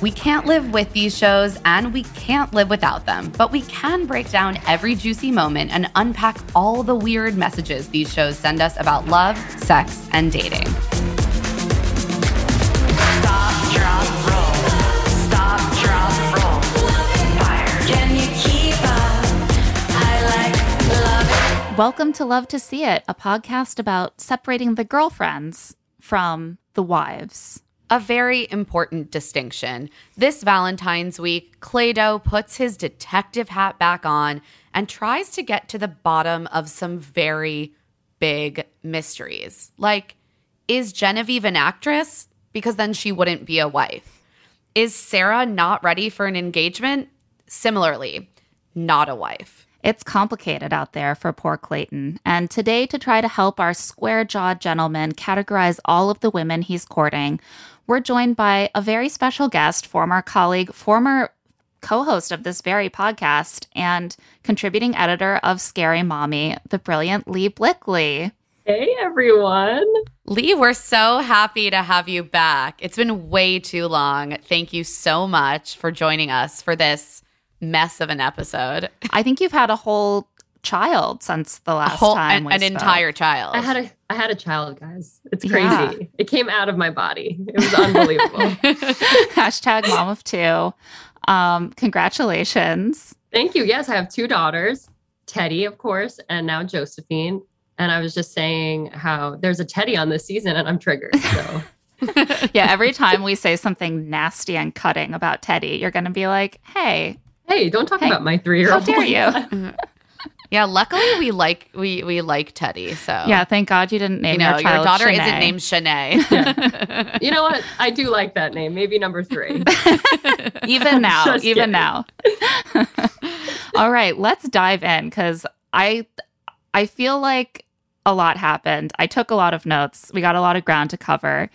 We can't live with these shows and we can't live without them, but we can break down every juicy moment and unpack all the weird messages these shows send us about love, sex, and dating. Welcome to Love to See It, a podcast about separating the girlfriends from the wives. A very important distinction. This Valentine's week, Clado puts his detective hat back on and tries to get to the bottom of some very big mysteries. Like, is Genevieve an actress? Because then she wouldn't be a wife. Is Sarah not ready for an engagement? Similarly, not a wife. It's complicated out there for poor Clayton. And today, to try to help our square jawed gentleman categorize all of the women he's courting, we're joined by a very special guest, former colleague, former co host of this very podcast, and contributing editor of Scary Mommy, the brilliant Leigh Blickley. Hey everyone. Lee, we're so happy to have you back. It's been way too long. Thank you so much for joining us for this mess of an episode. I think you've had a whole child since the last whole, time an, we an spoke. entire child. I had a I had a child, guys. It's Yeah. crazy. It came out of my body. It was unbelievable. Hashtag mom of two. Um, congratulations. Thank you. Yes, I have two daughters, Teddy, of course, and now Josephine. And I was just saying how there's a Teddy on this season and I'm triggered. So Yeah, every time we say something nasty and cutting about Teddy, you're going to be like, hey, hey, don't talk Hey, about my three year old. how dare you? Yeah, luckily we like we we like Teddy. So Yeah, thank God you didn't name you know your child daughter Shanae. isn't named Shanae. You know what? I do like that name. Maybe number three. even now, Just even kidding. now. All right, let's dive in because I I feel like a lot happened. I took a lot of notes. We got a lot of ground to cover.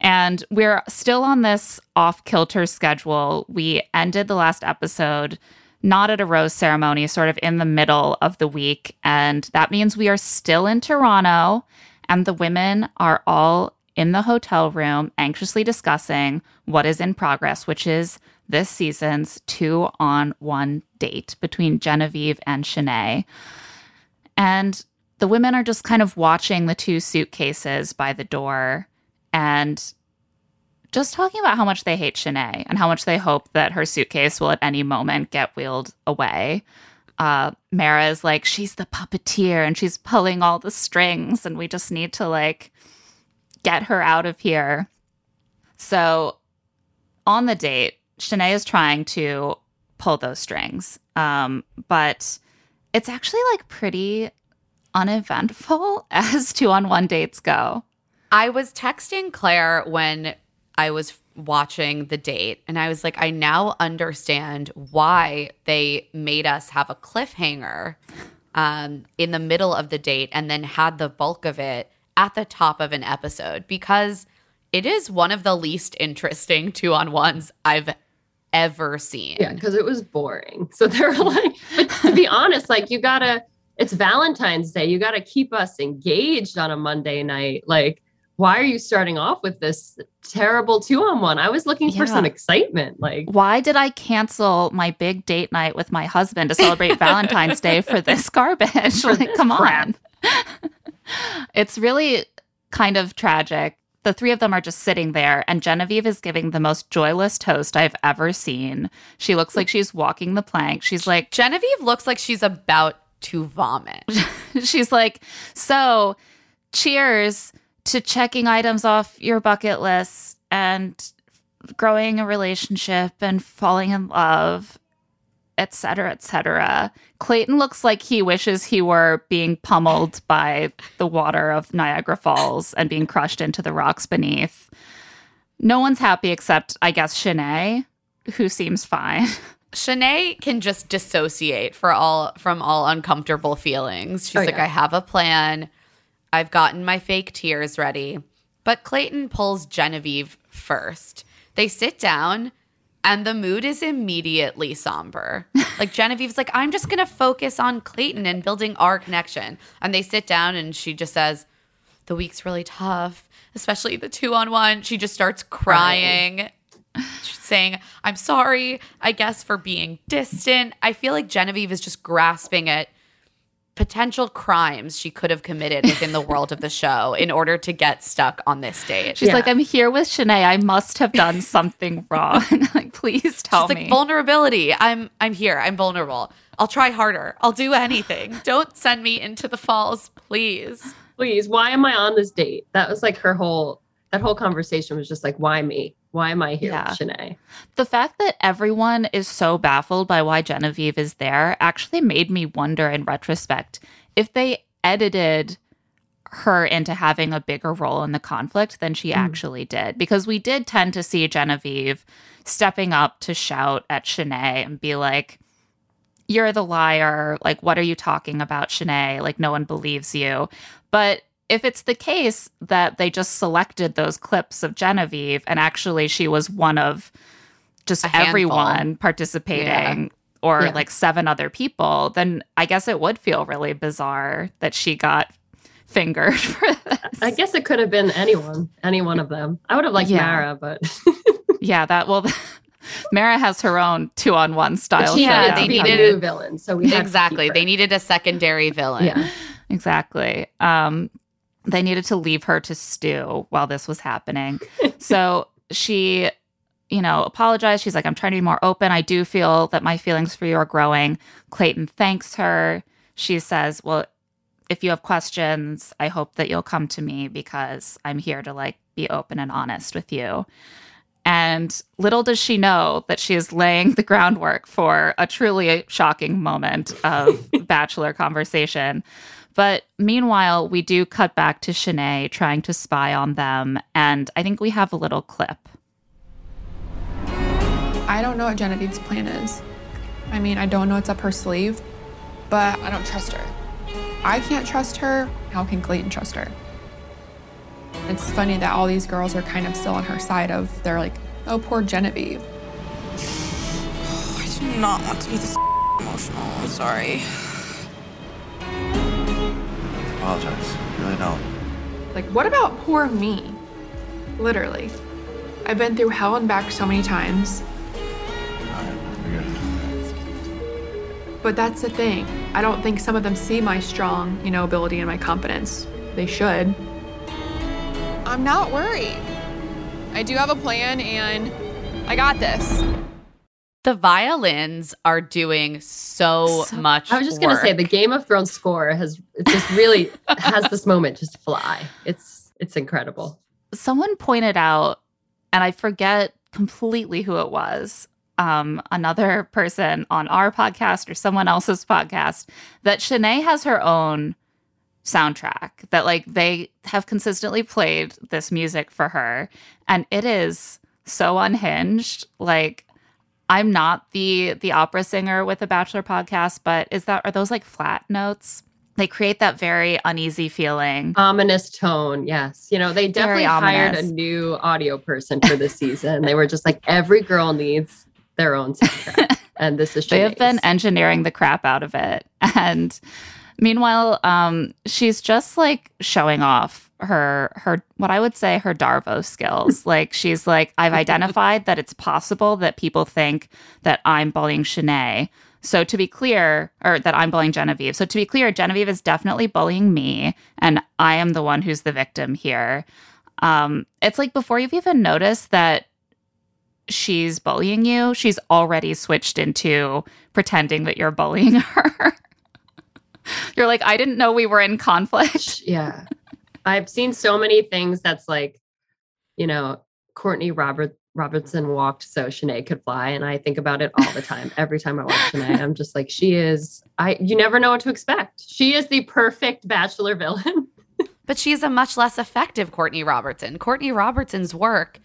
And we're still on this off kilter schedule. We ended the last episode not at a rose ceremony, sort of in the middle of the week. And that means we are still in Toronto, and the women are all in the hotel room anxiously discussing what is in progress, which is this season's two on one date between Genevieve and Shanae. And the women are just kind of watching the two suitcases by the door and just talking about how much they hate Shanae and how much they hope that her suitcase will at any moment get wheeled away. Uh, Mara is like, she's the puppeteer and she's pulling all the strings, and we just need to like get her out of here. So on the date, Shanae is trying to pull those strings. Um, but it's actually like pretty uneventful as two on one dates go. I was texting Claire when I was watching the date, and I was like, I now understand why they made us have a cliffhanger um, in the middle of the date and then had the bulk of it at the top of an episode because it is one of the least interesting two on ones I've ever seen. Yeah, because it was boring. So they're like, but to be honest, like you gotta, it's Valentine's Day. You gotta keep us engaged on a Monday night. Like, why are you starting off with this terrible two on one? I was looking for some excitement. Like, Why did I cancel my big date night with my husband to celebrate Valentine's Day for this garbage? For like, this come crap. on. it's really kind of tragic. The three of them are just sitting there, and Genevieve is giving the most joyless toast I've ever seen. She looks like she's walking the plank. She's like, Genevieve looks like she's about to vomit. she's like, so cheers to checking items off your bucket list and growing a relationship and falling in love, etc., etc. Clayton looks like he wishes he were being pummeled by the water of Niagara Falls and being crushed into the rocks beneath. No one's happy except, I guess, Shanae, who seems fine. Shanae can just dissociate for all from all uncomfortable feelings. She's Oh, like, yeah. I have a plan. I've gotten my fake tears ready. But Clayton pulls Genevieve first. They sit down and the mood is immediately somber. Like Genevieve's like, I'm just gonna focus on Clayton and building our connection. And they sit down and she just says, The week's really tough, especially the two on one. She just starts crying. She's saying, I'm sorry, I guess, for being distant. I feel like Genevieve is just grasping at potential crimes she could have committed within the world of the show in order to get stuck on this date. She's Yeah. like, I'm here with Shanae. I must have done something wrong. like, please tell She's me. like vulnerability. I'm I'm here. I'm vulnerable. I'll try harder. I'll do anything. Don't send me into the falls, please. please, why am I on this date? That was like her whole, that whole conversation was just like, why me? Why am I here Yeah. Shanae? the fact that everyone is so baffled by why Genevieve is there actually made me wonder in retrospect if they edited her into having a bigger role in the conflict than she mm. actually did. Because we did tend to see Genevieve stepping up to shout at Shanae and be like, You're the liar. Like, what are you talking about, Shanae? Like, no one believes you. But if it's the case that they just selected those clips of Genevieve and actually she was one of just everyone participating or Yeah. like seven other people, then I guess it would feel really bizarre that she got fingered for this. I guess it could have been anyone, any one of them. I would have liked Yeah. Mara, but yeah, that well Mara has her own two on one style. Yeah, to needed new villain. So we had to keep Exactly. They needed a secondary villain. Yeah. Exactly. Um, they needed to leave her to stew while this was happening. so she, you know, apologized. She's like, I'm trying to be more open. I do feel that my feelings for you are growing. Clayton thanks her. She says, Well, if you have questions, I hope that you'll come to me because I'm here to like be open and honest with you. And little does she know that she is laying the groundwork for a truly shocking moment of bachelor conversation. But meanwhile, we do cut back to Shanae trying to spy on them. And I think we have a little clip. I don't know what Genevieve's plan is. I mean, I don't know what's up her sleeve, but I don't trust her. I can't trust her. How can Clayton trust her? It's funny that all these girls are kind of still on her side of they're like, oh, poor Genevieve. I do not want to be this emotional. I'm sorry. Apologize. Really don't. Like, what about poor me? Literally. I've been through hell and back so many times, Alright, but that's the thing. I don't think some of them see my strong, you know, ability and my confidence. They should. I'm not worried. I do have a plan and I got this. The violins are doing so, So- much. I was just gonna say the Game of Thrones score has just really has this moment just fly. It's it's incredible. Someone pointed out, and I forget completely who it was, um, another person on our podcast or someone else's podcast, that Shanae has her own soundtrack that like they have consistently played this music for her and it is so unhinged like i'm not the the opera singer with the bachelor podcast but is that are those like flat notes they create that very uneasy feeling. Ominous tone. Yes. You know, they definitely hired a new audio person for this season. they were just like, every girl needs their own soundtrack. and this is just they have been engineering the crap out of it. And meanwhile, um, she's just like showing off her her what I would say her Darvo skills. like she's like, I've identified that it's possible that people think that I'm bullying Shanae. So to be clear, or that I'm bullying Genevieve. So to be clear, Genevieve is definitely bullying me, and I am the one who's the victim here. Um, it's like before you've even noticed that she's bullying you, she's already switched into pretending that you're bullying her. you're like, I didn't know we were in conflict. Yeah. I've seen so many things that's like, you know, Courtney Robert Robertson walked so Shanae could fly. And I think about it all the time. Every time I watch Shanae, I'm just like, she is I you never know what to expect. She is the perfect bachelor villain. But she's a much less effective Courtney Robertson. Courtney Robertson's work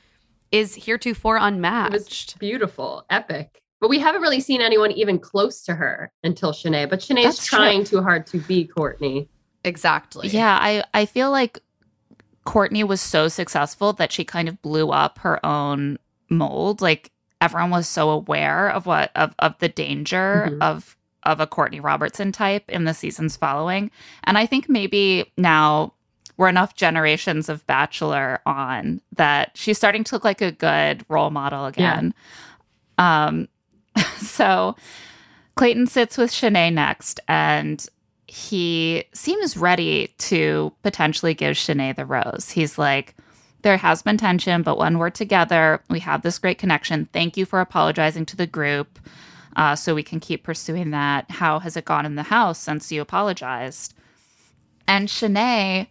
is heretofore unmatched. beautiful, epic. But we haven't really seen anyone even close to her until Shanae. But Shanae's That's true. trying too hard to be Courtney. Exactly. Yeah, I, I feel like Courtney was so successful that she kind of blew up her own mold. Like everyone was so aware of what of, of the danger Mhm. of of a Courtney Robertson type in the seasons following. And I think maybe now we're enough generations of Bachelor on that she's starting to look like a good role model again. Um so Clayton sits with Shanae next and he seems ready to potentially give Shanae the rose. He's like, there has been tension, but when we're together, we have this great connection. Thank you for apologizing to the group uh, so we can keep pursuing that. How has it gone in the house since you apologized? And Shanae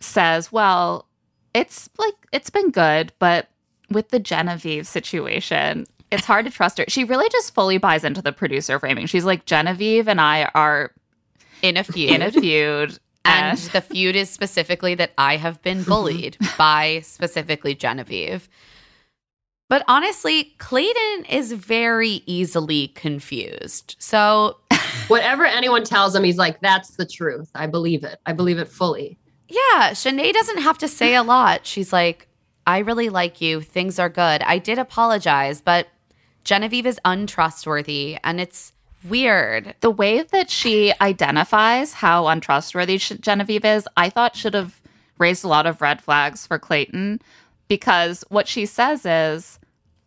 says, well, it's like, it's been good, but with the Genevieve situation, it's hard to trust her. She really just fully buys into the producer framing. She's like, Genevieve and I are In a feud. in a feud. and and the feud is specifically that I have been mm-hmm. bullied by specifically Genevieve. But honestly, Clayton is very easily confused. So, Whatever anyone tells him, he's like, that's the truth. I believe it. I believe it fully. yeah, Shanae doesn't have to say a lot. She's like, I really like you. Things are good. I did apologize, but Genevieve is untrustworthy and it's weird. the way that she identifies how untrustworthy Genevieve is, I thought should have raised a lot of red flags for Clayton because what she says is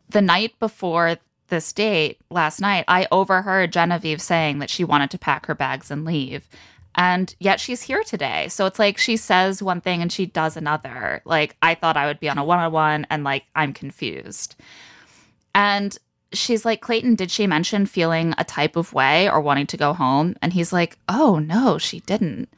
the night before this date last night, I overheard Genevieve saying that she wanted to pack her bags and leave. And yet she's here today. So it's like she says one thing and she does another. Like I thought I would be on a one on one and like I'm confused. And she's like, Clayton, did she mention feeling a type of way or wanting to go home? And he's like, Oh, no, she didn't.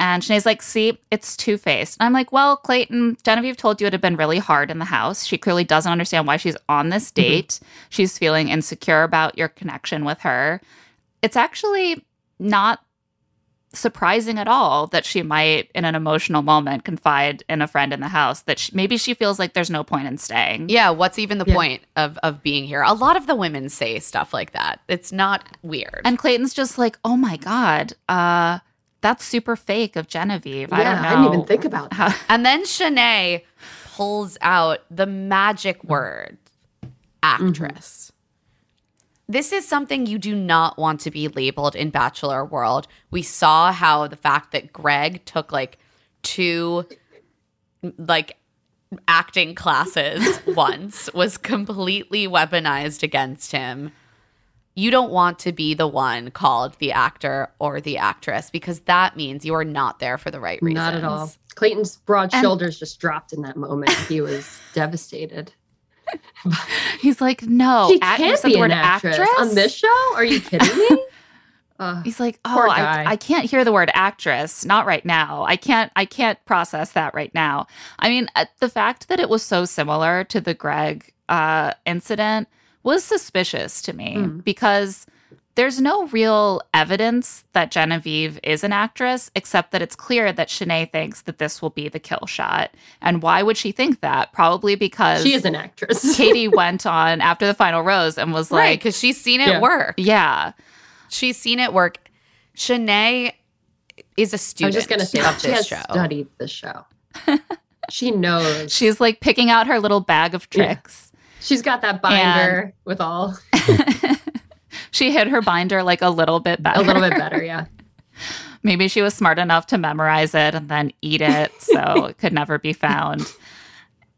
And Shanae's like, See, it's two faced. And I'm like, Well, Clayton, Genevieve told you it had been really hard in the house. She clearly doesn't understand why she's on this mm-hmm. date. She's feeling insecure about your connection with her. It's actually not surprising at all that she might, in an emotional moment, confide in a friend in the house that she, maybe she feels like there's no point in staying. Yeah, what's even the Yeah. point of of being here? A lot of the women say stuff like that. It's not weird. And Clayton's just like, oh my God, uh, that's super fake of Genevieve. I don't know. I didn't even think about that. how- And then Shanae pulls out the magic word actress. This is something you do not want to be labeled in Bachelor world. We saw how the fact that Greg took like two like acting classes once was completely weaponized against him. You don't want to be the one called the actor or the actress because that means you are not there for the right reasons. Not at all. Clayton's broad And- shoulders just dropped in that moment. He was devastated. He's like, no, she can't be the word an actress, on this show. Are you kidding me? He's like, oh, I. I can't hear the word actress. Not right now. I can't. I can't process that right now. I mean, uh, the fact that it was so similar to the Greg uh, incident was suspicious to me Mm. because there's no real evidence that Genevieve is an actress, except that it's clear that Shanae thinks that this will be the kill shot. And why would she think that? Probably because she is an actress. Katie went on after the final rose and was like, because she's seen it Yeah. work. yeah. She's seen it work. Shanae is a student was just gonna say she has show. studied the show. she knows. She's like picking out her little bag of Yeah. tricks. She's got that binder with all She hid her binder like a little bit better. a little bit better. Yeah. Maybe she was smart enough to memorize it and then eat it so it could never be found.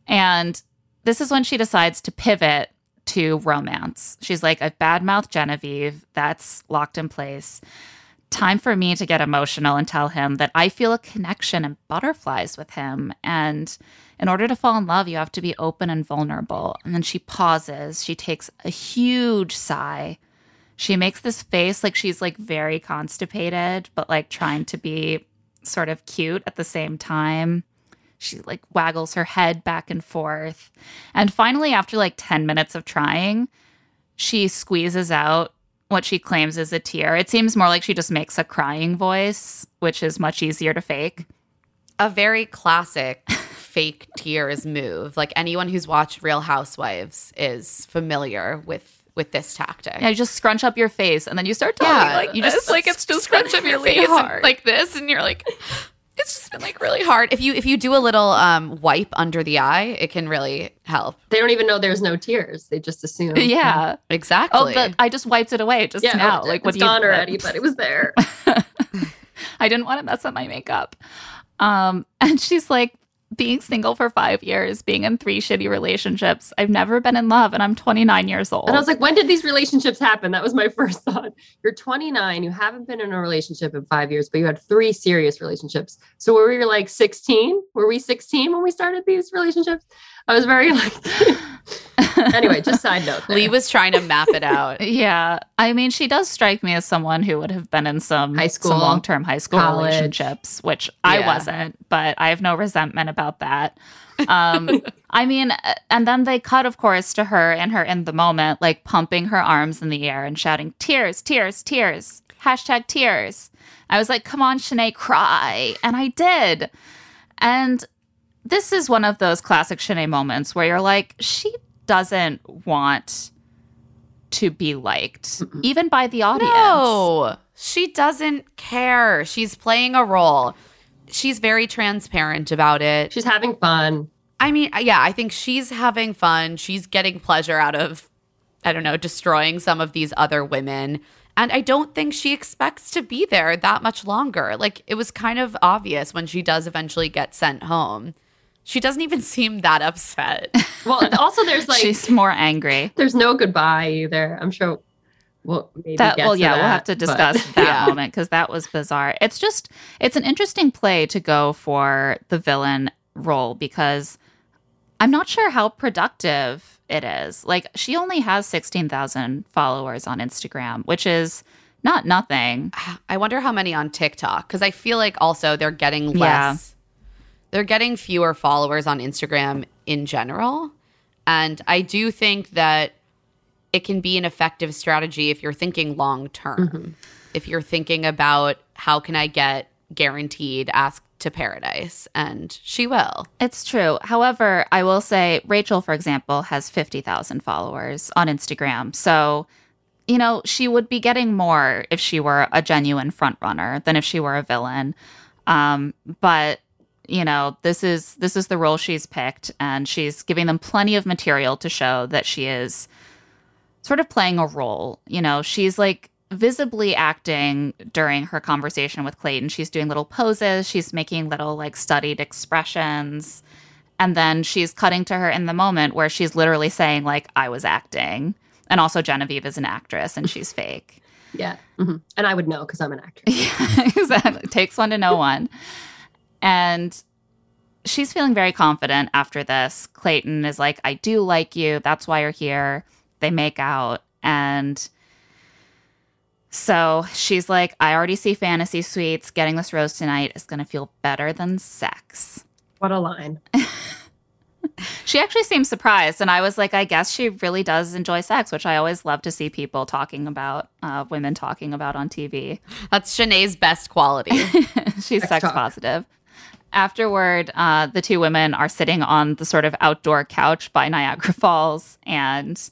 And this is when she decides to pivot to romance. She's like, I've badmouthed Genevieve. That's locked in place. Time for me to get emotional and tell him that I feel a connection and butterflies with him. And in order to fall in love, you have to be open and vulnerable. And then she pauses. She takes a huge sigh. She makes this face like she's like very constipated, but like trying to be sort of cute at the same time. She like waggles her head back and forth. And finally, after like 10 minutes of trying, she squeezes out what she claims is a tear. It seems more like she just makes a crying voice, which is much easier to fake. a very classic fake tears move. Like anyone who's watched Real Housewives is familiar with with this tactic. Yeah, you just scrunch up your face and then you start talking Yeah, like you just like it's just scrunch up your really face and, hard. like this, and you're like, it's just been like really hard. If you if you do a little um wipe under the eye, it can really help. They don't even know there's no tears. They just assume. yeah. Exactly. Oh, but I just wiped it away just Yeah. now. oh, Like, what it's do gone already, but it was there. I didn't want to mess up my makeup. Um, and she's like, being single for five years, being in three shitty relationships. I've never been in love, and I'm 29 years old. And I was like, when did these relationships happen? That was my first thought. You're 29, you haven't been in a relationship in five years, but you had three serious relationships. So were we like 16? Were we 16 when we started these relationships? I was very like, anyway, just side note. there. Leigh was trying to map it out. yeah, I mean, she does strike me as someone who would have been in some High school, long term high school college. relationships, which I wasn't, but I have no resentment about that. Um, I mean, uh, and then they cut, of course, to her and her in the moment, like pumping her arms in the air and shouting, "Tears, tears, tears!" Hashtag tears. I was like, "Come on, Shanae, cry," and I did. And this is one of those classic Shanae moments where you're like, she doesn't want to be liked, even by the audience. No, she doesn't care. She's playing a role. She's very transparent about it. She's having fun. I mean, uh, yeah, I think she's having fun. She's getting pleasure out of, I don't know, destroying some of these other women. And I don't think she expects to be there that much longer. Like, it was kind of obvious when she does eventually get sent home. She doesn't even seem that upset. Well, and also there's like, She's more angry. there's no goodbye either. I'm sure we'll maybe That get well, to yeah, we'll have to but- discuss that Yeah. moment because that was bizarre. It's just it's an interesting play to go for the villain role because I'm not sure how productive it is. Like she only has sixteen thousand followers on Instagram, which is not nothing. I wonder how many on TikTok because I feel like also they're getting Yeah. They're getting fewer followers on Instagram in general, and I do think that it can be an effective strategy if you're thinking long term. If you're thinking about how can I get guaranteed asked to paradise, and she will. It's true. However, I will say Rachel, for example, has 50,000 followers on Instagram. So, you know, she would be getting more if she were a genuine front runner than if she were a villain. Um, but you know, this is this is the role she's picked and she's giving them plenty of material to show that she is sort of playing a role. You know, she's like visibly acting during her conversation with Clayton. She's doing little poses, she's making little like studied expressions. And then she's cutting to her in the moment where she's literally saying, like, I was acting. And also, Genevieve is an actress and she's fake. Yeah. mhm. And I would know because I'm an actress. Yeah, exactly. Takes one to know one. And she's feeling very confident after this. Clayton is like, I do like you. That's why you're here. They make out. And so she's like, I already see fantasy suites. Getting this rose tonight is going to feel better than sex. What a line. She actually seemed surprised. And I was like, I guess she really does enjoy sex, which I always love to see people talking about, uh, women talking about on TV. That's Shanae's best quality. She's Sex sex positive. Afterward, uh, the two women are sitting on the sort of outdoor couch by Niagara Falls, and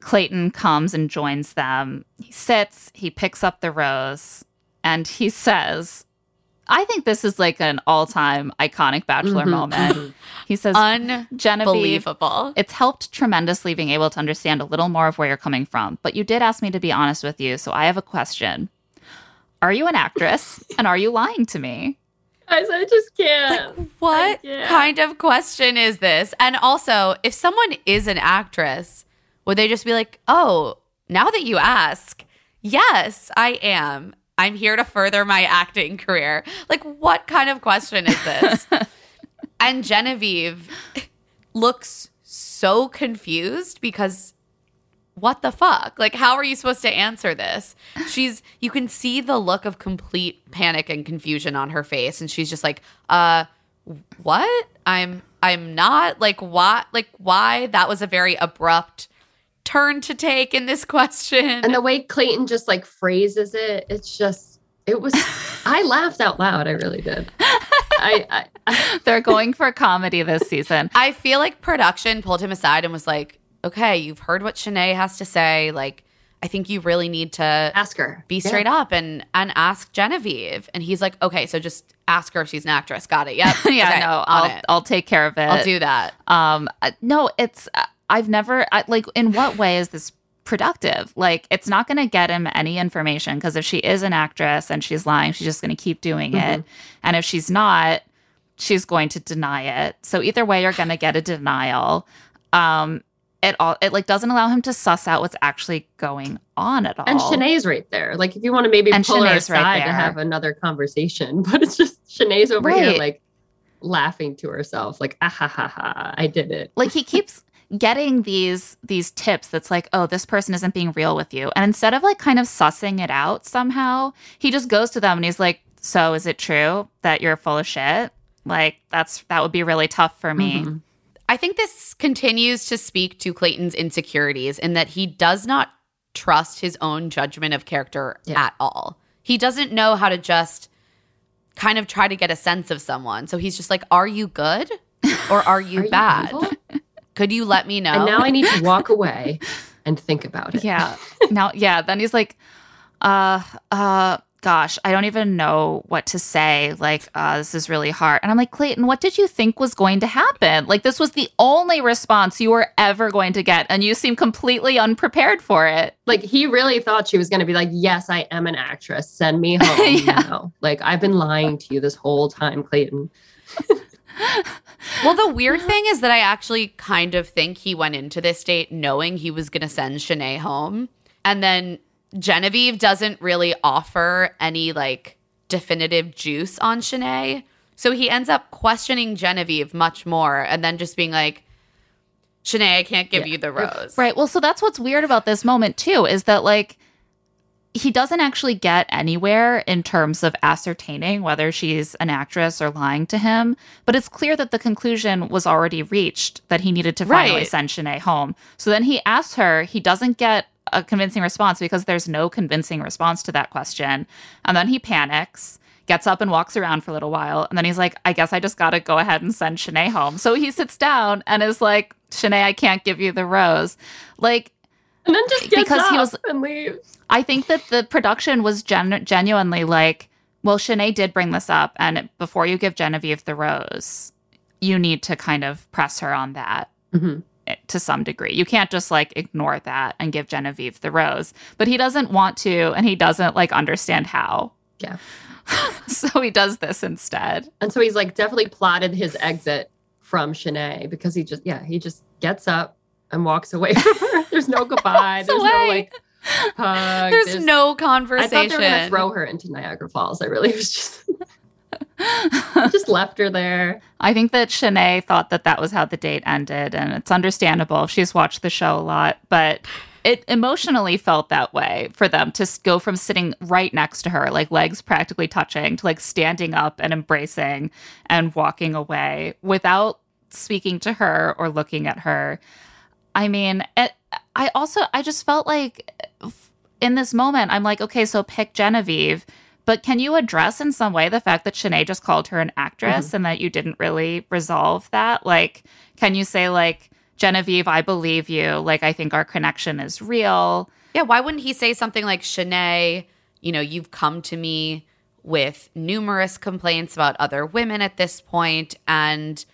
Clayton comes and joins them. He sits, he picks up the rose, and he says, I think this is like an all time iconic Bachelor Mhm, moment. He says, Unbelievable. it's helped tremendously being able to understand a little more of where you're coming from, but you did ask me to be honest with you, so I have a question. Are you an actress and are you lying to me? Guys, I just can't. What Yeah. kind of question is this? And also, if someone is an actress, would they just be like, oh, now that you ask, yes, I am. I'm here to further my acting career. Like, what kind of question is this? and Genevieve looks so confused because what the fuck? Like, how are you supposed to answer this? She's, you can see the look of complete panic and confusion on her face. And she's just like, uh, what? I'm, I'm not like, why, like, why? That was a very abrupt turn to take in this question. And the way Clayton just like phrases it, it's just, it was, I laughed out loud. I really did. I, I, I They're going for comedy this season. I feel like production pulled him aside and was like, okay, you've heard what Shanae has to say. Like, I think you really need to ask her. be Yeah. straight up and and ask Genevieve. And he's like, okay, so just ask her if she's an actress. Got it. Yep. yeah, Okay, no, I'll it. I'll take care of it. I'll do that. Um, uh, no, it's uh, I've never I, like. In what way is this productive? Like, it's not going to get him any information because if she is an actress and she's lying, she's just going to keep doing it. And if she's not, she's going to deny it. So either way, you're going to get a denial. Um, it all it like doesn't allow him to suss out what's actually going on at all. And Shanae's right there. Like, if you want to maybe And pull her Shanae's right aside to have another conversation, but it's just Shanae's over here, like laughing to herself, like, ah ha ha ha, I did it. like he keeps getting these these tips that's like oh this person isn't being real with you and instead of like kind of sussing it out somehow he just goes to them and he's like so is it true that you're full of shit like that's that would be really tough for me Mhm. I think this continues to speak to Clayton's insecurities in that he does not trust his own judgment of character Yeah. at all. He doesn't know how to just kind of try to get a sense of someone. So he's just like, Are you good? Or are you Are bad? evil? Could you let me know? And now I need to walk away and think about it. yeah now yeah then he's like uh uh gosh i don't even know what to say like uh this is really hard and i'm like clayton what did you think was going to happen like this was the only response you were ever going to get and you seem completely unprepared for it Like he really thought she was going to be like, "Yes, I am an actress. Send me home Yeah. now." Like I've been lying to you this whole time, Clayton. Well, the weird thing is that I actually kind of think he went into this date knowing he was going to send Shanae home. And then Genevieve doesn't really offer any like definitive juice on Shanae. So he ends up questioning Genevieve much more and then just being like, Shanae, I can't give Yeah. you the rose. Right. Well, so that's what's weird about this moment too is that like he doesn't actually get anywhere in terms of ascertaining whether she's an actress or lying to him, but it's clear that the conclusion was already reached that he needed to finally Right. send Shanae home. So then he asks her, he doesn't get a convincing response because there's no convincing response to that question. And then he panics, gets up and walks around for a little while, and then he's like, I guess I just got to go ahead and send Shanae home. So he sits down and is like, Shanae, I can't give you the rose. Like, And then just gets Because he was- and leaves. I think that the production was gen- genuinely like, well, Shanae did bring this up, and before you give Genevieve the rose, you need to kind of press her on that Mhm. To some degree. You can't just like ignore that and give Genevieve the rose. But he doesn't want to, and he doesn't like understand how. Yeah. so he does this instead. And so he's like definitely plotted his exit from Shanae because he just yeah, he just gets up and walks away from her. There's no goodbye. There's no like hug. There's, no I conversation. thought they were gonna throw her into Niagara Falls. I really was just just left her there. I think that Shanae thought that that was how the date ended, and it's understandable. She's watched the show a lot, but it emotionally felt that way for them to go from sitting right next to her, like legs practically touching, to like standing up and embracing and walking away without speaking to her or looking at her. I mean, it, I also I just felt like in this moment, I'm like, okay, so pick Genevieve, but can you address in some way the fact that Shanae just called her an actress mm-hmm. and that you didn't really resolve that? Like, can you say like Genevieve, I believe you. Like, I think our connection is real. Yeah, why wouldn't he say something like Shanae you know, you've come to me with numerous complaints about other women at this point and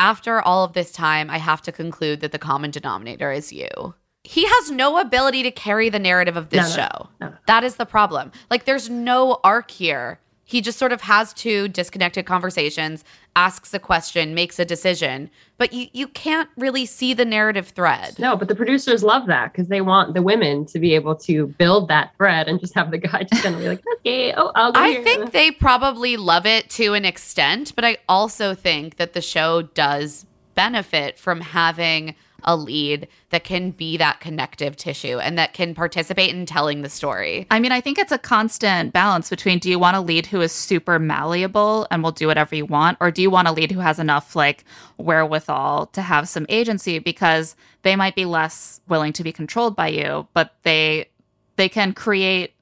after all of this time, I have to conclude that the common denominator is you. He has no ability to carry the narrative of this No, no, show. no. That is the problem. Like, there's no arc here. He just sort of has two disconnected conversations, asks a question, makes a decision, but you, you can't really see the narrative thread. No, but the producers love that because they want the women to be able to build that thread and just have the guy just kind of be like, okay, oh, I'll go I here. think they probably love it to an extent, but I also think that the show does benefit from having a lead that can be that connective tissue and that can participate in telling the story. I mean, I think it's a constant balance between do you want a lead who is super malleable and will do whatever you want, or do you want a lead who has enough like wherewithal to have some agency because they might be less willing to be controlled by you, but they they can create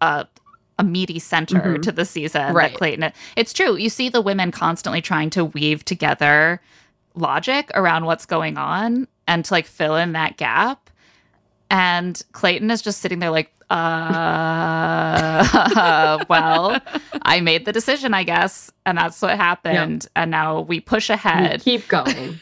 a a meaty center Mhm. to the season Right. that Clayton. It's true. You see the women constantly trying to weave together logic around what's going on and to like fill in that gap. And Clayton is just sitting there like, uh, well, I made the decision, I guess, and that's what happened. And now we push We ahead. keep going.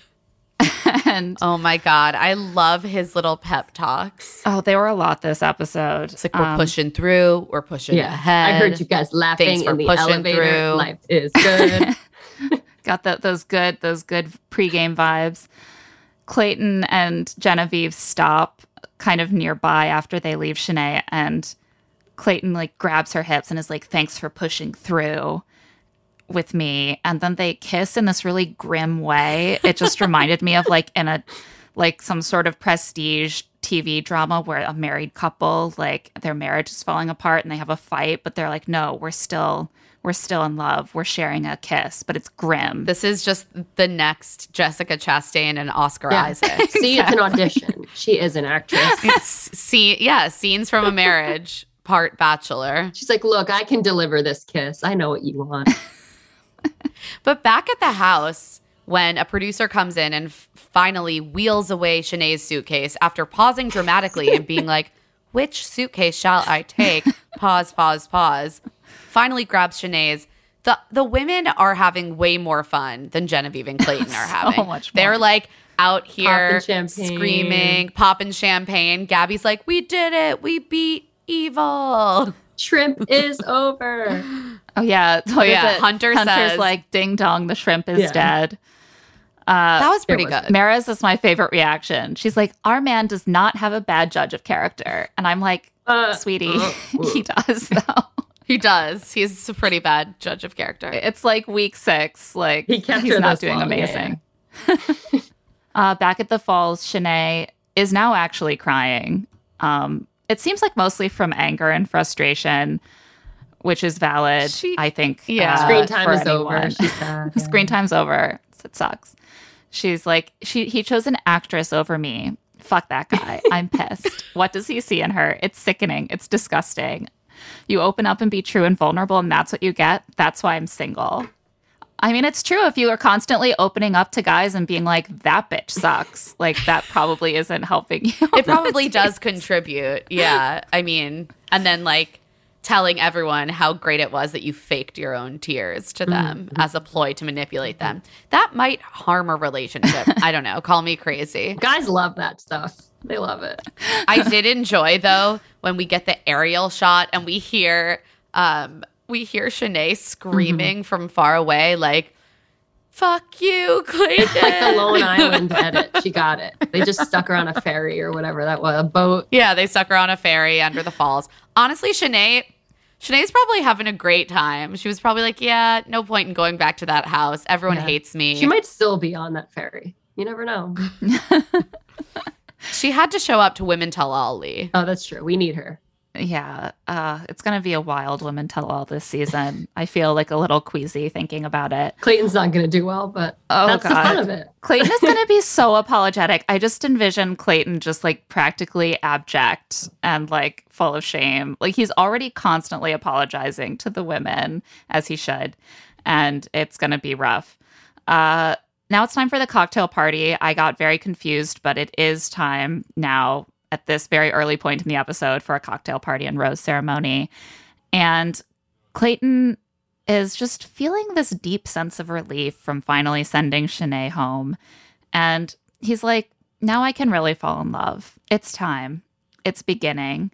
and Oh my God. I love his little pep talks. oh, there were a lot this episode. It's like we're Um, pushing through, we're pushing Yeah, ahead. I heard you guys laughing for in the pushing elevator. through. Life is good. got the, those good those good pregame vibes. Clayton and Genevieve stop kind of nearby after they leave Shanae, and Clayton like grabs her hips and is like, "Thanks for pushing through with me." And then they kiss in this really grim way. It just reminded me of like in a like some sort of prestige TV drama where a married couple like their marriage is falling apart and they have a fight, but they're like, "No, we're still." We're still in love. We're sharing a kiss, but it's grim. This is just the next Jessica Chastain and Oscar Yeah. Isaac. See, it's an audition. She is an actress. See, yeah, scenes from a marriage, part bachelor. She's like, look, I can deliver this kiss. I know what you want. But back at the house, when a producer comes in and f- finally wheels away Shanae's suitcase after pausing dramatically and being like, which suitcase shall I take? Pause, pause, pause. Finally grabs Shanae's. The, the women are having way more fun than Genevieve and Clayton are having. much They're like out here champagne. screaming, popping champagne. Gabby's like, we did it. We beat evil. Shrimp is over. Oh yeah, oh yeah, Hunter Hunter's says- like, "Ding dong, the shrimp is Yeah. dead." Uh, That was pretty was good. Mara's is my favorite reaction. She's like, "Our man does not have a bad judge of character," and I'm like, Uh, "Sweetie, uh, uh. he does though." He does. He's a pretty bad judge of character. It's like week six. Like He kept he's not doing long, amazing. uh, back at the falls, Shanae is now actually crying. Um, it seems like mostly from anger and frustration, which is valid. She- I think. yeah. uh, Screen time is anyone. over. She's sad. Screen time's over. It sucks. She's like, she he chose an actress over me. Fuck that guy. I'm pissed. what does he see in her? It's sickening. It's disgusting. You open up and be true and vulnerable, and that's what you get. That's why I'm single. I mean, it's true. If you are constantly opening up to guys and being like, that bitch sucks, like that probably isn't helping you. it probably does contribute. Yeah. I mean, and then like telling everyone how great it was that you faked your own tears to mm-hmm, them mm-hmm. as a ploy to manipulate them. That might harm a relationship. I don't know. Call me crazy. Guys love that stuff. They love it. I did enjoy though when we get the aerial shot and we hear um we hear Shanae mm-hmm. screaming from far away like fuck you, Clayton. Like the Lone Island edit. She got it. They just stuck her on a ferry or whatever that was, a boat. Yeah, they stuck her on a ferry under the falls. Honestly, Shanae, Shanae's probably having a great time. She was probably like, "Yeah, no point in going back to that house. Everyone Yeah. hates me." She might still be on that ferry. You never know. She had to show up to Women Tell All Leigh. Oh, that's true. We need her. Yeah, uh, it's gonna be a wild women tell all this season. I feel like a little queasy thinking about it. Clayton's not going to do well, but Oh, that's the fun of it. Clayton is going to be so apologetic. I just envision Clayton just like practically abject and like full of shame. Like he's already constantly apologizing to the women as he should, and it's going to be rough. Uh, now it's time for the cocktail party. I got very confused, but it is time now. At this very early point in the episode for a cocktail party and rose ceremony. And Clayton is just feeling this deep sense of relief from finally sending Shanae home. And he's like, now I can really fall in love. It's time. It's beginning.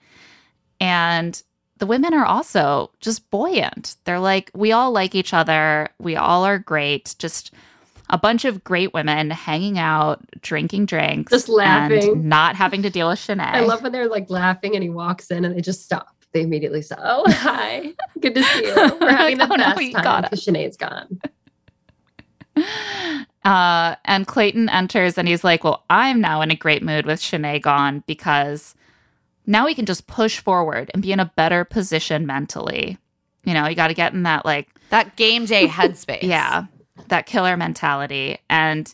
And the women are also just buoyant. They're like, we all like each other. We all are great. Just a bunch of great women hanging out, drinking drinks, Just laughing. and not having to deal with Shanae. I love when they're like laughing and he walks in and they just stop. They immediately say, Oh, hi. Good to see you. We're having the Oh, no, best you time got because Shanae's gone. Uh, and Clayton enters and he's like, Well, I'm now in a great mood with Shanae gone because now we can just push forward and be in a better position mentally. You know, you got to get in that like That game day headspace. Yeah, that killer mentality. And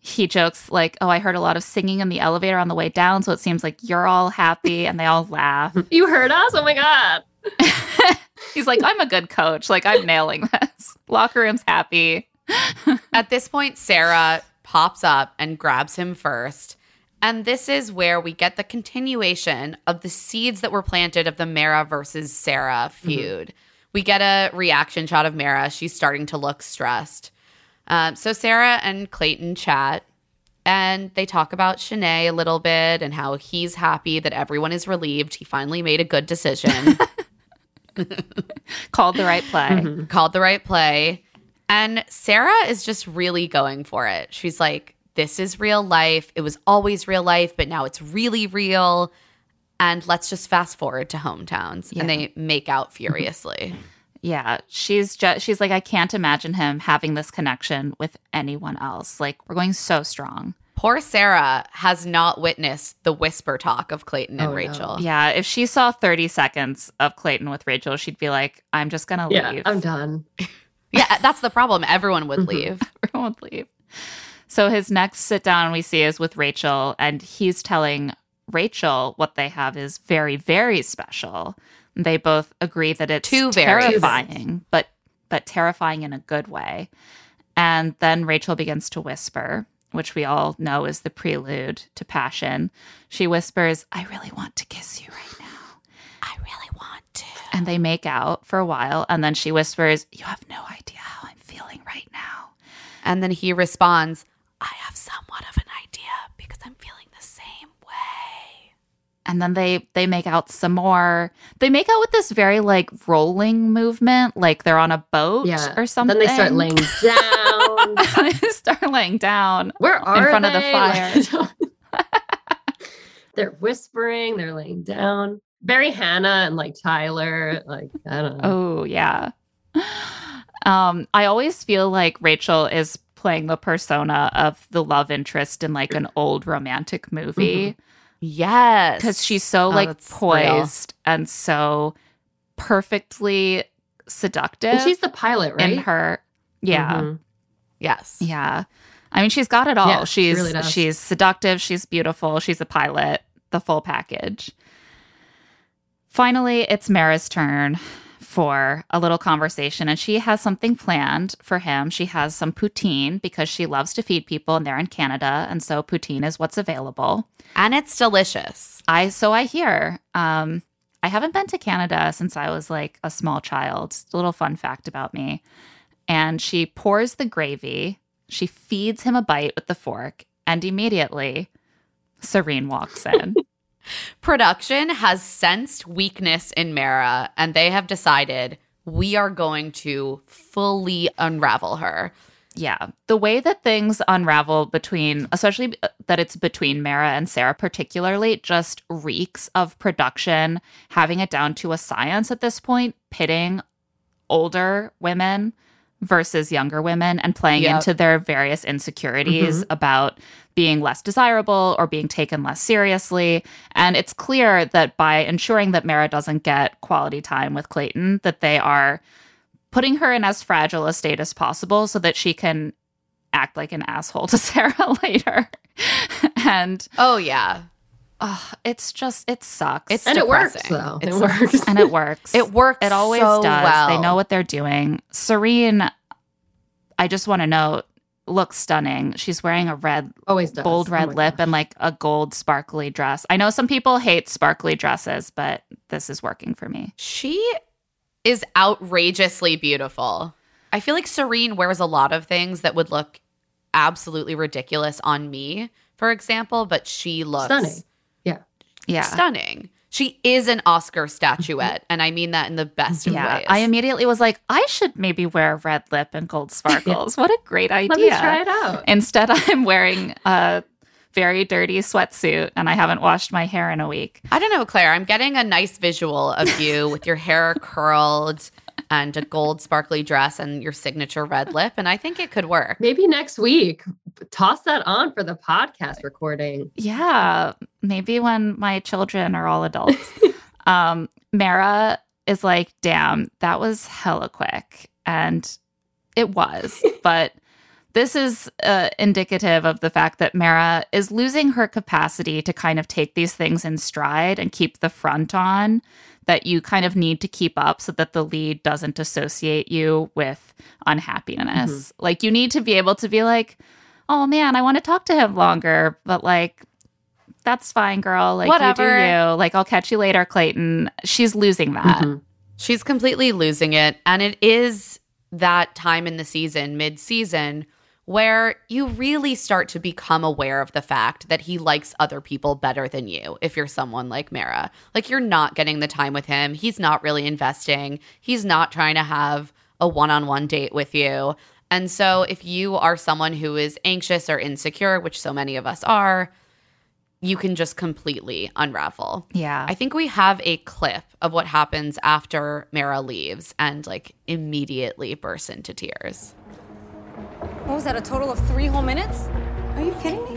he jokes like, "Oh, I heard a lot of singing in the elevator on the way down, so it seems like you're all happy." And they all laugh. You heard us? Oh my God. He's like, "I'm a good coach. Like I'm nailing this. Locker room's happy." At this point, Sarah pops up and grabs him first. And this is where we get the continuation of the seeds that were planted of the Mara versus Sarah mm-hmm. feud. We get a reaction shot of Mara. She's starting to look stressed. Um, so Sarah and Clayton chat and they talk about Shanae a little bit and how he's happy that everyone is relieved. He finally made a good decision. Called the right play. called the right play. And Sarah is just really going for it. She's like, this is real life. It was always real life, but now it's really real. And let's just fast forward to hometowns. Yeah. And they make out furiously. Yeah, she's just she's like, I can't imagine him having this connection with anyone else. Like we're going so strong. Poor Sarah has not witnessed the whisper talk of Clayton and Oh, no. Rachel. Yeah, if she saw 30 seconds of Clayton with Rachel, she'd be like, I'm just gonna Yeah, leave. I'm done. Yeah, that's the problem. Everyone would Mhm. leave. everyone would leave. So his next sit down we see is with Rachel, and he's telling Rachel what they have is very, very special. They both agree that it's very. terrifying, but but terrifying in a good way. And then Rachel begins to whisper, which we all know is the prelude to passion. She whispers, "I really want to kiss you right now." I really want to. And they make out for a while, and then she whispers, "You have no idea how I'm feeling right now." And then he responds, I have somewhat of an idea because I'm feeling the same way. And then they they make out some more they make out with this very like rolling movement like they're on a boat Yeah. or something Then they start laying down. they start laying down Where are in front of the fire. They're whispering, they're laying down. Very Hannah and like Tyler. Like, I don't know. oh yeah um i always feel like rachel is playing the persona of the love interest in like an old romantic movie Yes. because she's so Oh, like that's real. poised and so perfectly seductive And she's the pilot, right? in her yeah Mhm. Yes. Yeah. I mean, she's got it all. Yeah, she she's really she's seductive, she's beautiful, she's a pilot, the full package. Finally, it's Mara's turn for a little conversation and she has something planned for him. She has some poutine because she loves to feed people and they're in Canada and so poutine is what's available. And it's delicious. I so I hear um I haven't been to Canada since I was like a small child. A little fun fact about me. And she pours the gravy, she feeds him a bite with the fork, and immediately Serene walks in. Production has sensed weakness in Mara and they have decided we are going to fully unravel her. yeah. The way that things unravel between, especially uh, that it's between Mara and Sarah, particularly, just reeks of production, having it down to a science at this point, pitting older women versus younger women and playing Yep. into their various insecurities mm-hmm. about being less desirable or being taken less seriously. And it's clear that by ensuring that Mara doesn't get quality time with Clayton, that they are putting her in as fragile a state as possible so that she can act like an asshole to Sarah later. and Oh yeah. Oh, it's just it sucks. It's And it works, depressing. though. It It sucks. works. and it works. It works It always so does. well. They know what they're doing. Serene, I just want to note looks stunning. She's wearing a red, always does. bold Oh red my lip and like a gold sparkly dress. I know some people hate sparkly dresses, but this is working for me. She is outrageously beautiful. I feel like Serene wears a lot of things that would look absolutely ridiculous on me, for example, but she looks Stunning. Yeah. Stunning. She is an Oscar statuette, and I mean that in the best of Yeah, ways. I immediately was like, I should maybe wear a red lip and gold sparkles. what a great idea! Let me try it out. Instead, I'm wearing a very dirty sweatsuit and I haven't washed my hair in a week. I don't know, Claire. I'm getting a nice visual of you with your hair curled and a gold sparkly dress and your signature red lip, and I think it could work. Maybe next week, toss that on for the podcast recording. Yeah, maybe when my children are all adults. um, Mara is like, damn, that was hella quick. And it was. but this is uh, indicative of the fact that Mara is losing her capacity to kind of take these things in stride and keep the front on that you kind of need to keep up so that the lead doesn't associate you with unhappiness. Like, you need to be able to be like, oh man, I want to talk to him longer, but like, that's fine, girl. Like, you Whatever. do you. Like, I'll catch you later, Clayton. She's losing that. Mhm. She's completely losing it. And it is that time in the season, mid season, where you really start to become aware of the fact that he likes other people better than you if you're someone like Mara. Like, you're not getting the time with him. He's not really investing, he's not trying to have a one on one date with you. And so, if you are someone who is anxious or insecure, which so many of us are, you can just completely unravel. Yeah. I think we have a clip of what happens after Mara leaves and like immediately bursts into tears. What was that, a total of three whole minutes? Are you kidding me?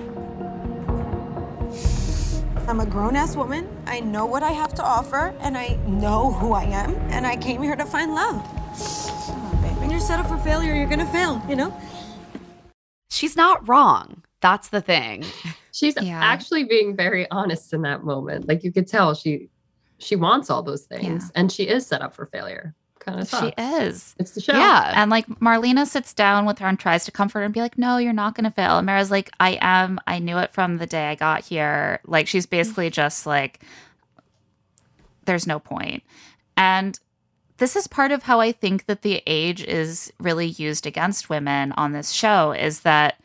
I'm a grown ass woman. I know what I have to offer, and I know who I am, and I came here to find love. When you're set up for failure, you're gonna fail, you know? She's not wrong. That's the thing. She's Yeah. actually being very honest in that moment. Like you could tell she she wants all those things and she is set up for failure. Kind of She is. It's the show. Yeah. And like Marlena sits down with her and tries to comfort her and be like, no, you're not going to fail. And Mara's like, I am. I knew it from the day I got here. Like, she's basically just like, there's no point. And this is part of how I think that the age is really used against women on this show is that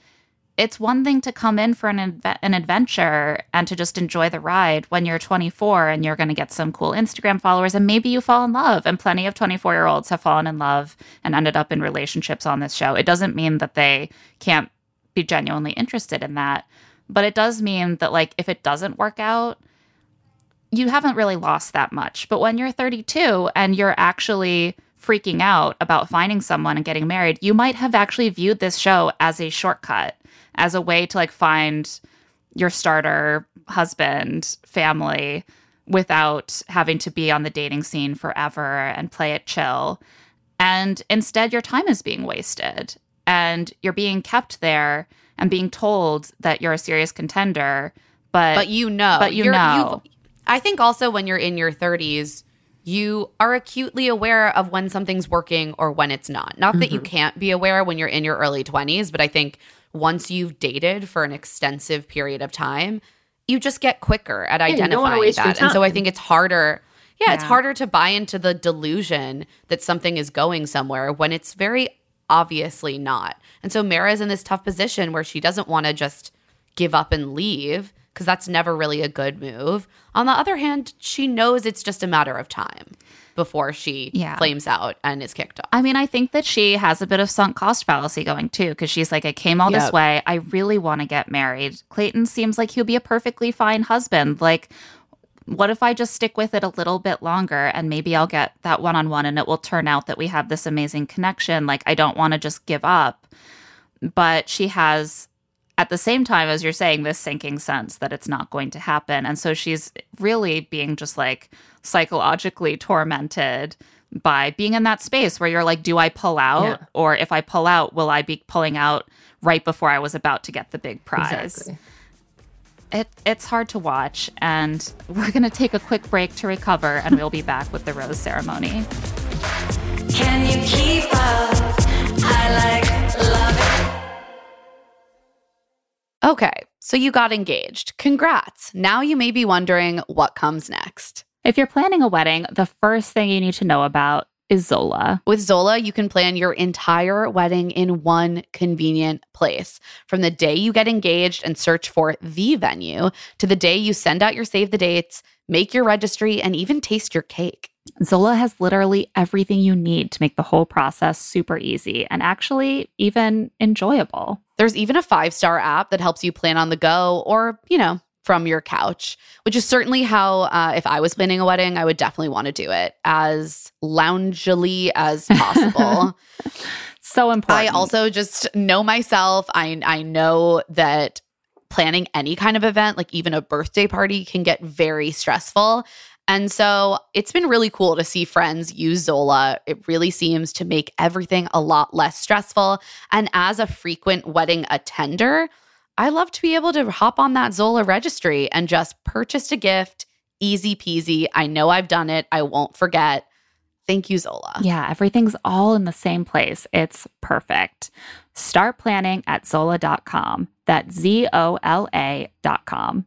it's one thing to come in for an, adve- an adventure and to just enjoy the ride when you're 24 and you're going to get some cool Instagram followers and maybe you fall in love. And plenty of 24 year olds have fallen in love and ended up in relationships on this show. It doesn't mean that they can't be genuinely interested in that, but it does mean that, like, if it doesn't work out, you haven't really lost that much. But when you're 32 and you're actually freaking out about finding someone and getting married, you might have actually viewed this show as a shortcut, as a way to like find your starter husband, family without having to be on the dating scene forever and play it chill. And instead, your time is being wasted and you're being kept there and being told that you're a serious contender. But, But you know. but you know. I think also when you're in your 30s, you are acutely aware of when something's working or when it's not. Not that you mm-hmm. can't be aware when you're in your early 20s, but I think once you've dated for an extensive period of time, you just get quicker at you identifying that. And so I think it's harder. Yeah, it's harder to buy into the delusion that something is going somewhere when it's very obviously not. And so Mara's in this tough position where she doesn't want to just give up and leave because that's never really a good move. On the other hand, she knows it's just a matter of time before she Yeah. flames out and is kicked off. I mean, I think that she has a bit of sunk cost fallacy going too, because she's like, I came all this way. I really want to get married. Clayton seems like he'll be a perfectly fine husband. Like, what if I just stick with it a little bit longer and maybe I'll get that one on one and it will turn out that we have this amazing connection? Like, I don't want to just give up. But she has, at the same time, as you're saying, this sinking sense that it's not going to happen. And so she's really being just like psychologically tormented by being in that space where you're like, do I pull out? Yeah. Or if I pull out, will I be pulling out right before I was about to get the big prize? Exactly. It, it's hard to watch, and we're going to take a quick break to recover, and we'll be back with the rose ceremony. Can you keep up? I like love it. Okay, so you got engaged. Congrats. Now you may be wondering what comes next. If you're planning a wedding, the first thing you need to know about is Zola. With Zola, you can plan your entire wedding in one convenient place. From the day you get engaged and search for the venue to the day you send out your save the dates, make your registry, and even taste your cake. Zola has literally everything you need to make the whole process super easy and actually even enjoyable. There's even a five star app that helps you plan on the go or, you know, from your couch, which is certainly how, uh, if I was planning a wedding, I would definitely want to do it as loungily as possible. so important. I also just know myself. I I know that planning any kind of event, like even a birthday party, can get very stressful. And so it's been really cool to see friends use Zola. It really seems to make everything a lot less stressful. And as a frequent wedding attender, I love to be able to hop on that Zola registry and just purchase a gift. Easy peasy. I know I've done it. I won't forget. Thank you, Zola. Yeah, everything's all in the same place. It's perfect. Start planning at Zola.com. That's Z O L A.com.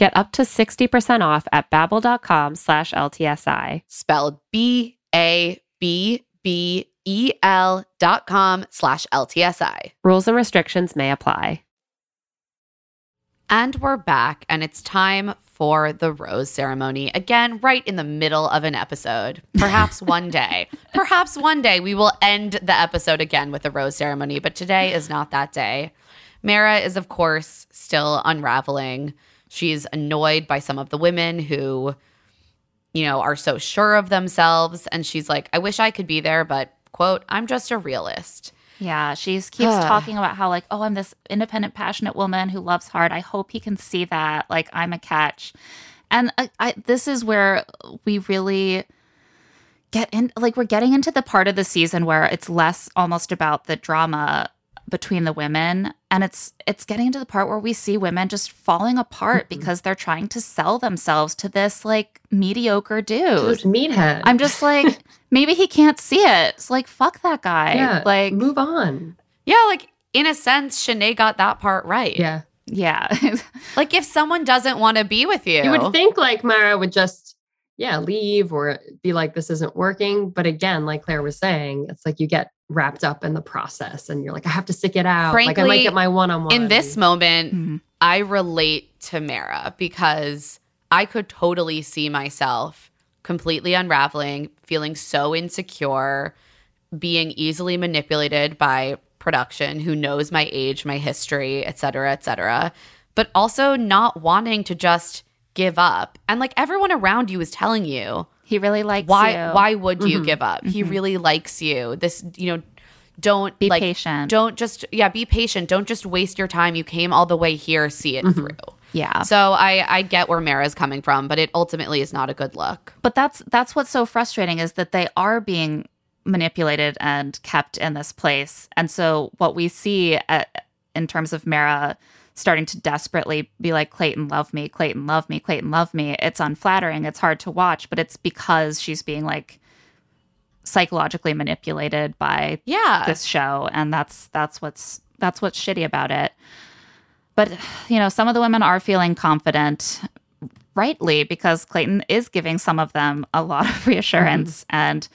Get up to 60% off at babbel.com slash LTSI. Spelled B-A-B-B-E-L dot com slash LTSI. Rules and restrictions may apply. And we're back, and it's time for the rose ceremony. Again, right in the middle of an episode. Perhaps one day, perhaps one day we will end the episode again with a rose ceremony, but today is not that day. Mara is, of course, still unraveling. She's annoyed by some of the women who, you know, are so sure of themselves. And she's like, I wish I could be there, but, quote, I'm just a realist. Yeah, she keeps talking about how like, oh, I'm this independent, passionate woman who loves hard. I hope he can see that. Like, I'm a catch, and I, I, this is where we really get in. Like, we're getting into the part of the season where it's less almost about the drama between the women, and it's it's getting to the part where we see women just falling apart mm-hmm. because they're trying to sell themselves to this like mediocre dude. This meathead. I'm just like, maybe he can't see it. It's like, fuck that guy. yeah, like, move on. Yeah, like in a sense, Shanae got that part right. Yeah. yeah. Like if someone doesn't want to be with you, You would think like Mara would just, yeah, leave or be like, this isn't working. But again, like Claire was saying, it's like you get wrapped up in the process and you're like, I have to stick it out. like I might get my one on one. in this moment, Mhm. I relate to Mara because I could totally see myself completely unraveling, feeling so insecure, being easily manipulated by production who knows my age, my history, et cetera, et cetera, but also not wanting to just give up. And like everyone around you is telling you, he really likes why you. why would you Mhm. give up? He really likes you. This, you know, don't Be like patient. don't just yeah, be patient. Don't just waste your time. You came all the way here, see it through. Yeah. So I I get where Mara's coming from, but it ultimately is not a good look. But that's that's what's so frustrating is that they are being manipulated and kept in this place. And so what we see at, in terms of Mara starting to desperately be like Clayton love me, Clayton love me, Clayton love me, it's unflattering, it's hard to watch, but it's because she's being like psychologically manipulated by Yeah. this show and that's that's what's that's what's shitty about it. But you know, some of the women are feeling confident rightly because Clayton is giving some of them a lot of reassurance mm-hmm. and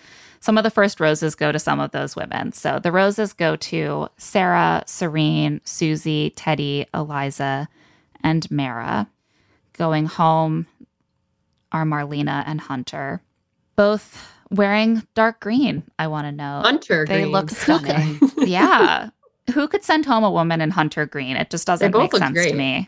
some of the first roses go to some of those women. So the roses go to Sarah, Serene, Susie, Teddi, Eliza, and Mara. Going home are Marlena and Hunter, both wearing dark green. I want to know. Hunter They green. look stunning. yeah. Who could send home a woman in hunter green? It just doesn't make sense to me.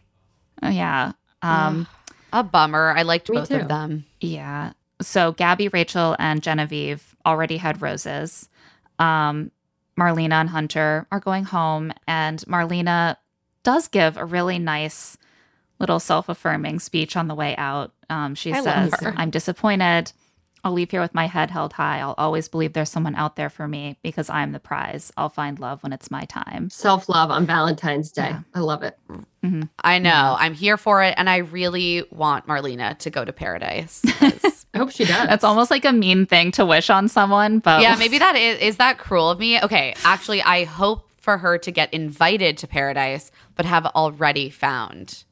Oh, yeah. Um, a bummer. I liked both too. of them. yeah. So Gabby, Rachel, and Genevieve already had roses. Um, Marlena and Hunter are going home, and Marlena does give a really nice little self affirming speech on the way out. Um, she I says. I'm disappointed. I'll leave here with my head held high. I'll always believe there's someone out there for me because I'm the prize. I'll find love when it's my time. Self love on Valentine's Day. Yeah. I love it. I know. I'm here for it and I really want Marlena to go to paradise. 'Cause- I hope she does. That's almost like a mean thing to wish on someone, but yeah, maybe that is is that cruel of me? Okay, actually I hope for her to get invited to paradise but have already found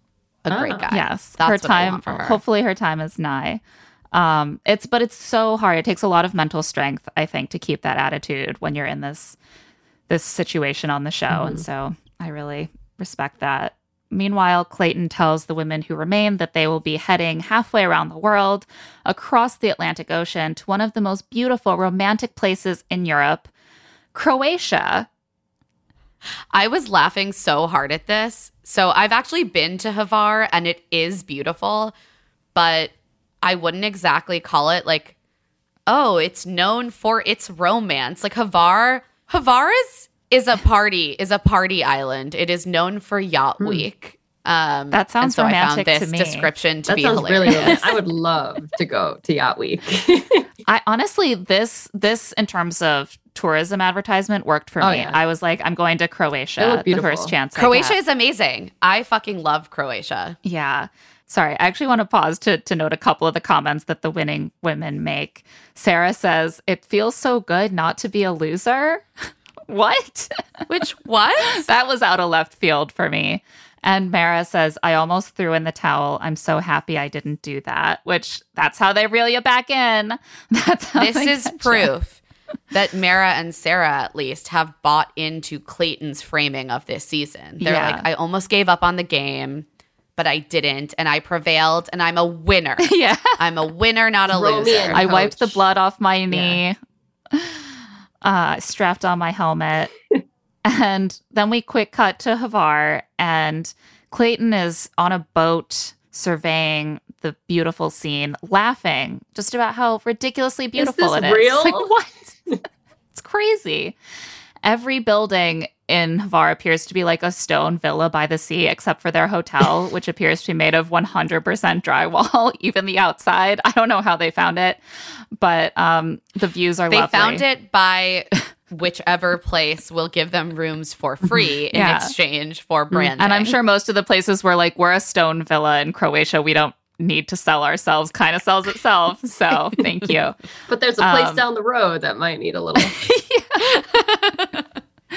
a great Ah. guy. Yes, That's her what I time. want for her. Hopefully, her time is nigh. Um, it's but it's so hard. It takes a lot of mental strength, I think, to keep that attitude when you're in this this situation on the show, Mm-hmm. and so I really respect that. Meanwhile, Clayton tells the women who remain that they will be heading halfway around the world, across the Atlantic Ocean, to one of the most beautiful romantic places in Europe, Croatia. I was laughing so hard at this. So I've actually been to Hvar and it is beautiful, but I wouldn't exactly call it like, oh, it's known for its romance. Like Hvar, Hvar is is a party, is a party island. It is known for yacht week. Um, That sounds and so I romantic found to this me. description to that be sounds really hilarious. romantic. I would love to go to Yacht Week. I honestly this this in terms of tourism advertisement worked for Oh, me. yeah. I was like, I'm going to Croatia the first chance. Croatia get. is amazing. I fucking love Croatia. yeah. Sorry, I actually want to pause to to note a couple of the comments that the winning women make. Sarah says, "It feels so good not to be a loser." what? Which what? that was out of left field for me. And Mara says, I almost threw in the towel. I'm so happy I didn't do that, which that's how they reel you back in. That's how this is proof that Mara and Sarah at least have bought into Clayton's framing of this season. They're Yeah. like, I almost gave up on the game, but I didn't, and I prevailed, and I'm a winner. Yeah. I'm a winner, not a Throw loser. I wiped the blood off my knee, uh, strapped on my helmet. and then we quick cut to Hvar, and Clayton is on a boat surveying the beautiful scene, laughing just about how ridiculously beautiful this it is. real? Like, what? it's crazy. every building in Hvar appears to be like a stone villa by the sea, except for their hotel, which appears to be made of 100% drywall, even the outside. I don't know how they found it, but um, the views are They lovely. found it by whichever place will give them rooms for free in Yeah. exchange for branding. And I'm sure most of the places were like, we're a stone villa in Croatia. We don't need to sell ourselves, kind of sells itself. So thank you. But there's a place Um, down the road that might need a little.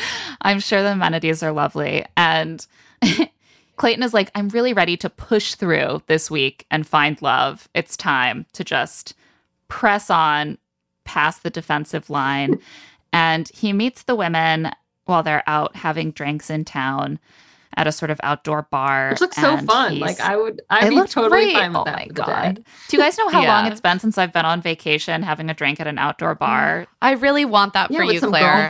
I'm sure the amenities are lovely. And Clayton is like, I'm really ready to push through this week and find love. It's time to just press on past the defensive line. and he meets the women while they're out having drinks in town at a sort of outdoor bar. Which looks so fun. Like I would, I'd be totally great. fine with oh that my god! Do you guys know how long it's been since I've been on vacation having a drink at an outdoor bar? I really want that Yeah, for with you, some Claire.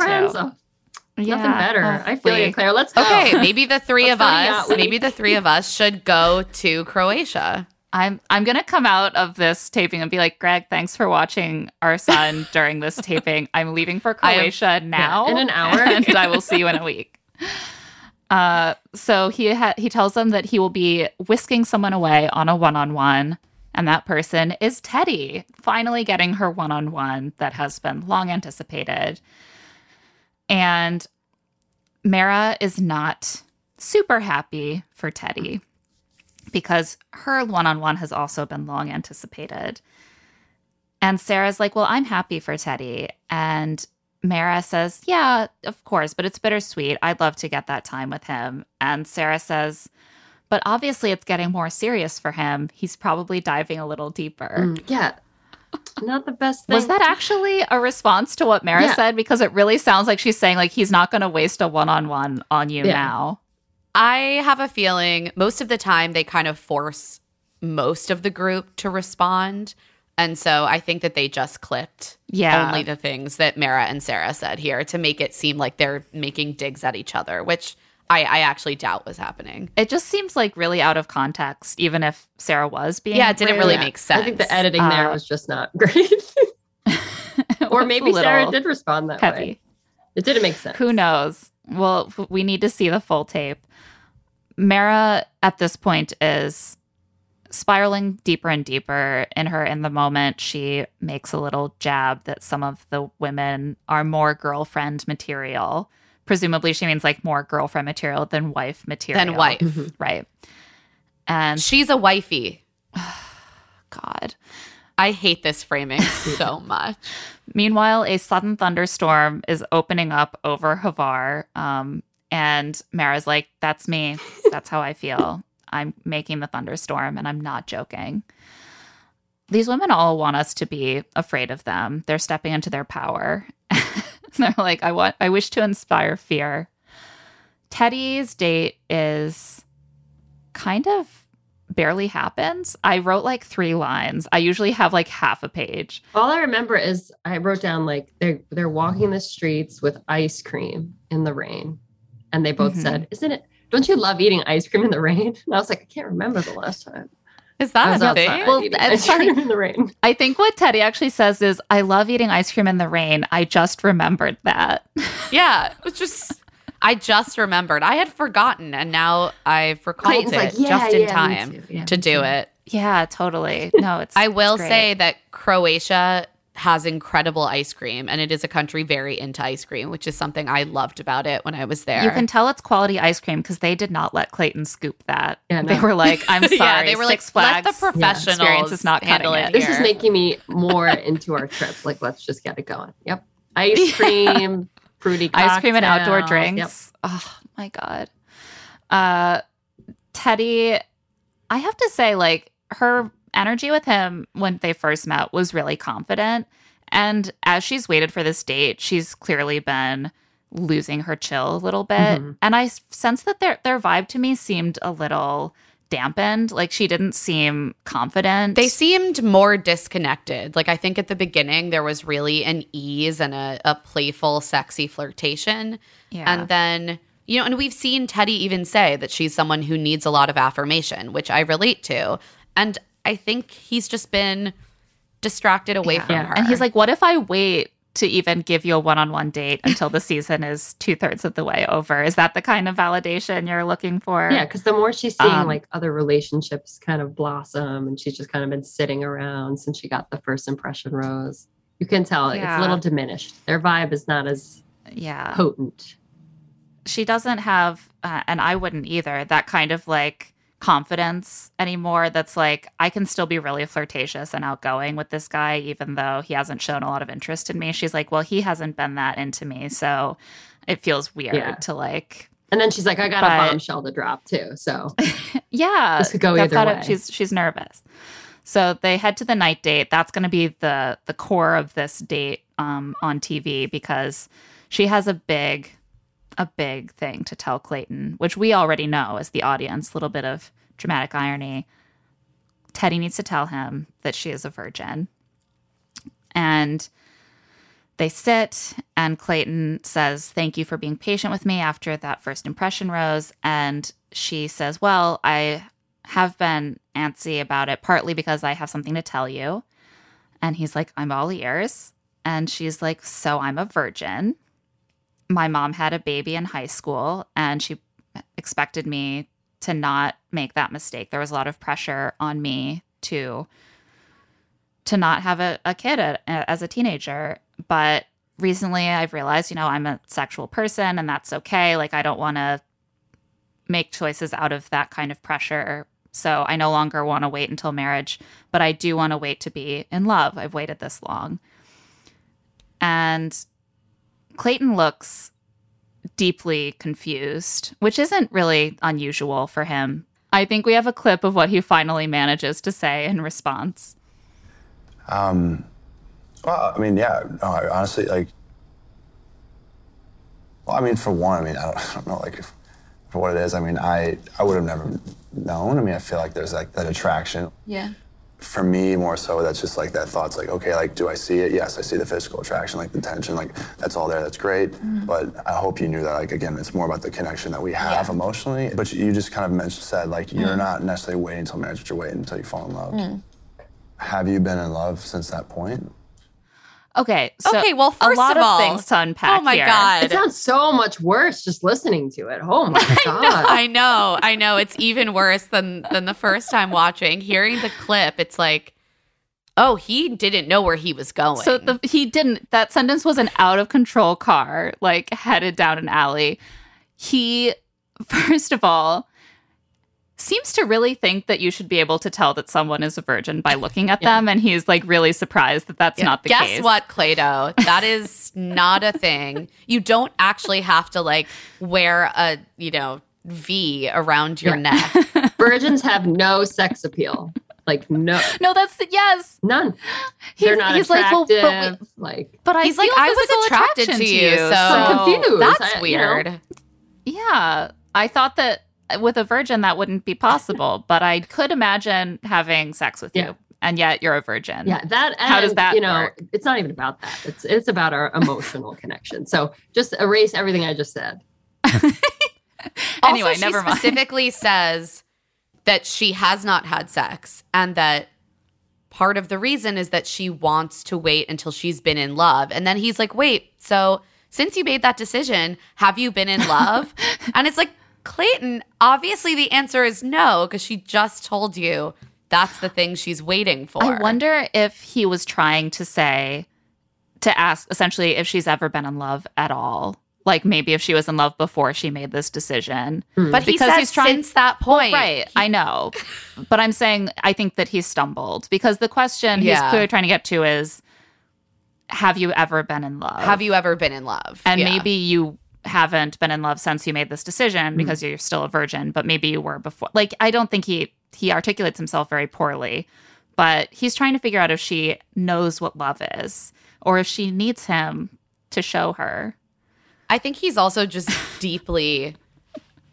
Girlfriends. too. Yeah, Nothing better. I feel hopefully. you, Claire. Let's go. Okay, maybe the 3 of us, maybe the 3 of us should go to Croatia. I'm I'm gonna come out of this taping and be like, Greg, thanks for watching our son during this taping. I'm leaving for I have- Croatia now in an hour. and I will see you in a week. Uh, so he ha- he tells them that he will be whisking someone away on a one on one, and that person is Teddi, finally getting her one on one that has been long anticipated. And Mara is not super happy for Teddi because her one on one has also been long anticipated. And Sarah's like, Well, I'm happy for Teddi. And Mara says, Yeah, of course, but it's bittersweet. I'd love to get that time with him. And Sarah says, But obviously, it's getting more serious for him. He's probably diving a little deeper. Mm, yeah, not the best thing. Was that actually a response to what Mara Yeah. said? Because it really sounds like she's saying, like, he's not going to waste a one on one on you Yeah. now. I have a feeling most of the time they kind of force most of the group to respond. And so I think that they just clipped Yeah. only the things that Mara and Sarah said here to make it seem like they're making digs at each other, which I, I actually doubt was happening. It just seems like really out of context, even if Sarah was being. Yeah, it didn't rude. really Yeah. make sense. I think the editing there Uh, was just not great. Or maybe Sarah did respond that heavy. way. It didn't make sense. Who knows? Well, we need to see the full tape. Mara at this point is spiraling deeper and deeper in her in the moment. She makes a little jab that some of the women are more girlfriend material. Presumably, she means like more girlfriend material than wife material. Than wife. Right. And She's a wifey. God. I hate this framing so much. Meanwhile, a sudden thunderstorm is opening up over Hvar. Um, and Mara's like, That's me. That's how I feel. I'm making the thunderstorm, and I'm not joking. These women all want us to be afraid of them. They're stepping into their power. They're like, I want I wish to inspire fear. Teddi's date is kind of barely happens. I wrote like three lines. I usually have like half a page. All I remember is I wrote down like they're they're walking the streets with ice cream in the rain, and they both Mhm. said, "Isn't it? Don't you love eating ice cream in the rain?" And I was like, I can't remember the last time. Is that was a outside thing? Well, it's ice funny. cream in the rain. I think what Teddi actually says is, I love eating ice cream in the rain. I just remembered that. Yeah, it was just. I just remembered. I had forgotten, and now I've recalled Clayton's it like, "Yeah, just in yeah, time. Yeah, to do too." it. yeah, totally. No, it's. I will it's great. say that Croatia has incredible ice cream, and it is a country very into ice cream, which is something I loved about it when I was there. You can tell it's quality ice cream because they did not let Clayton scoop that. Yeah, They were like, I'm sorry. yeah, they were Six like, Flags let the professionals experience is not handle cutting it. it. This is making me more into our trip. Like, let's just get it going. Yep, ice cream, fruity ice cream and outdoor cocktails. Yep. drinks. Oh my god. Uh Teddi, I have to say, like, her energy with him when they first met was really confident. And as she's waited for this date, she's clearly been losing her chill a little bit. Mhm. And I sense that their their vibe to me seemed a little dampened. Like she didn't seem confident. They seemed more disconnected. Like I think at the beginning there was really an ease and a, a playful, sexy flirtation. yeah. And then, you know, and we've seen Teddi even say that she's someone who needs a lot of affirmation, which I relate to. And I think he's just been distracted away Yeah. from Yeah. her. And he's like, "What if I wait to even give you a one-on-one date until the season is two-thirds of the way over. Is that the kind of validation you're looking for? Yeah, because the more she's seeing Um, like other relationships kind of blossom, and she's just kind of been sitting around since she got the first impression rose, you can tell it's a little diminished. Their vibe is not as Yeah. potent. she doesn't have uh, and i wouldn't either that kind of like confidence anymore that's like i can still be really flirtatious and outgoing with this guy even though he hasn't shown a lot of interest in me she's like well he hasn't been that into me so it feels weird Yeah. to like And then she's like, I got But- a bombshell to drop too. So yeah This could go either it- way. she's she's nervous so they head to the night date that's going to be the the core of this date um on tv because she has a big a big thing to tell clayton which we already know as the audience a little bit of dramatic irony. Teddi needs to tell him that she is a virgin. And they sit and clayton says thank you for being patient with me after that first impression rose. And she says well i have been antsy about it partly because i have something to tell you. And he's like i'm all ears. And she's like so i'm a virgin my mom had a baby in high school and she expected me to not make that mistake. There was a lot of pressure on me to to not have a, a kid at, as a teenager. But recently i've realized you know i'm a sexual person and that's okay. Like i don't want to make choices out of that kind of pressure. So i no longer want to wait until marriage but i do want to wait to be in love. I've waited this long. And clayton looks deeply confused which isn't really unusual for him i think we have a clip of what he finally manages to say in response Um, well, I mean, yeah, no, I honestly, like, well, I mean, for one, I mean, I don't, I don't know, like, if, for what it is, I mean, I, I would have never known. I mean, I feel like there's like that attraction. Yeah. For me, more so, that's just like that thought's like, okay, like, do I see it? Yes, I see the physical attraction, like the tension, like, that's all there, that's great. Mm-hmm. But I hope you knew that, like, again, it's more about the connection that we have emotionally. But you just kind of mentioned, said, like, you're mm. not necessarily waiting until marriage, but you're waiting until you fall in love. Mm. Have you been in love since that point? Okay so okay, well, first a lot of of, all, things to unpack oh my here. god, it sounds so much worse just listening to it. Oh my god. I know, I know. It's even worse than than the first time watching. Hearing the clip, it's like, oh, he didn't know where he was going. So the, he didn't. That sentence was an out of control car, like headed down an alley. He, first of all, seems to really think that you should be able to tell that someone is a virgin by looking at them, and he's like really surprised that that's Yeah. not the Guess case. Guess what, Clado? That is not a thing. You don't actually have to like wear a you know V around your neck. Virgins have no sex appeal. Like no, No, that's the yes. none. He's, They're not he's like, well, attractive. but, we- like but I He's like, I was physical attracted attraction to you, so I'm confused. that's I- you know. weird. Yeah, I thought that with a virgin that wouldn't be possible, but I could imagine having sex with Yeah. you, and yet you're a virgin. Yeah, that. How does and, that You know, work? it's not even about that. It's it's about our emotional connection. So just erase everything I just said. Anyway, also, she never mind. specifically says that she has not had sex and that part of the reason is that she wants to wait until she's been in love. And then he's like, wait, so since you made that decision, have you been in love? and it's like, Clayton, obviously the answer is no, because she just told you that's the thing she's waiting for. I wonder if he was trying to say, to ask essentially if she's ever been in love at all. Like maybe if she was in love before she made this decision. Hmm. But he Because says he's trying- since that point. Right, I know. but I'm saying I think that he stumbled because the question he's clearly trying to get to is have you ever been in love? Have you ever been in love? And Yeah. maybe you haven't been in love since you made this decision mm-hmm. because you're still a virgin, but maybe you were before. Like I don't think he he articulates himself very poorly, but he's trying to figure out if she knows what love is or if she needs him to show her. I think he's also just deeply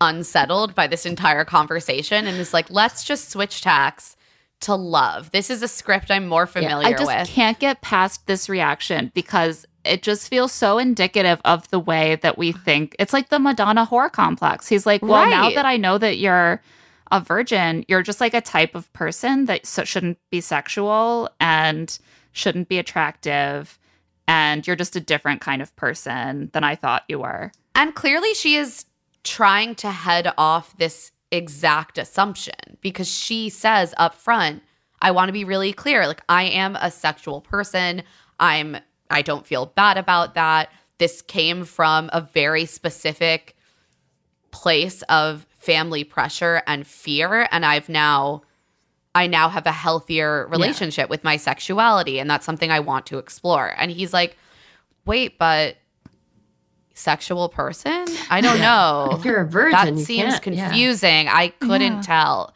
unsettled by this entire conversation and is like, let's just switch tacks to love. This is a script I'm more familiar I just with. can't get past this reaction because it just feels so indicative of the way that we think. It's like the Madonna whore complex. He's like, well, now that I know that you're a virgin, you're just like a type of person that so shouldn't be sexual and shouldn't be attractive. and you're just a different kind of person than I thought you were. And clearly, she is trying to head off this exact assumption because she says up front, I want to be really clear. Like, I am a sexual person. I'm, I don't feel bad about that. This came from a very specific place of family pressure and fear. And I've now, I now have a healthier relationship with my sexuality. And that's something I want to explore. And he's like, wait, but sexual person? I don't know. If you're a virgin, that seems can't- yeah. confusing. I couldn't Yeah. tell.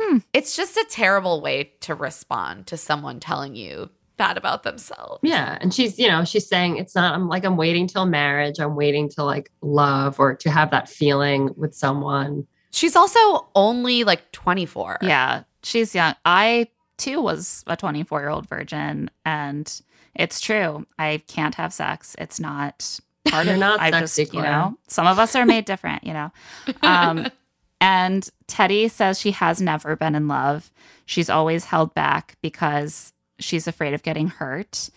Hmm. It's just a terrible way to respond to someone telling you that about themselves. Yeah. And she's, you know, she's saying it's not, I'm like, I'm waiting till marriage. I'm waiting to like love or to have that feeling with someone. She's also only like 24. Yeah, she's young. I too was a 24 year old virgin, and it's true. I can't have sex. It's not part You're of. not I sexy, just, you know, some of us are made different. You know, um, and Teddi says she has never been in love. She's always held back because she's afraid of getting hurt.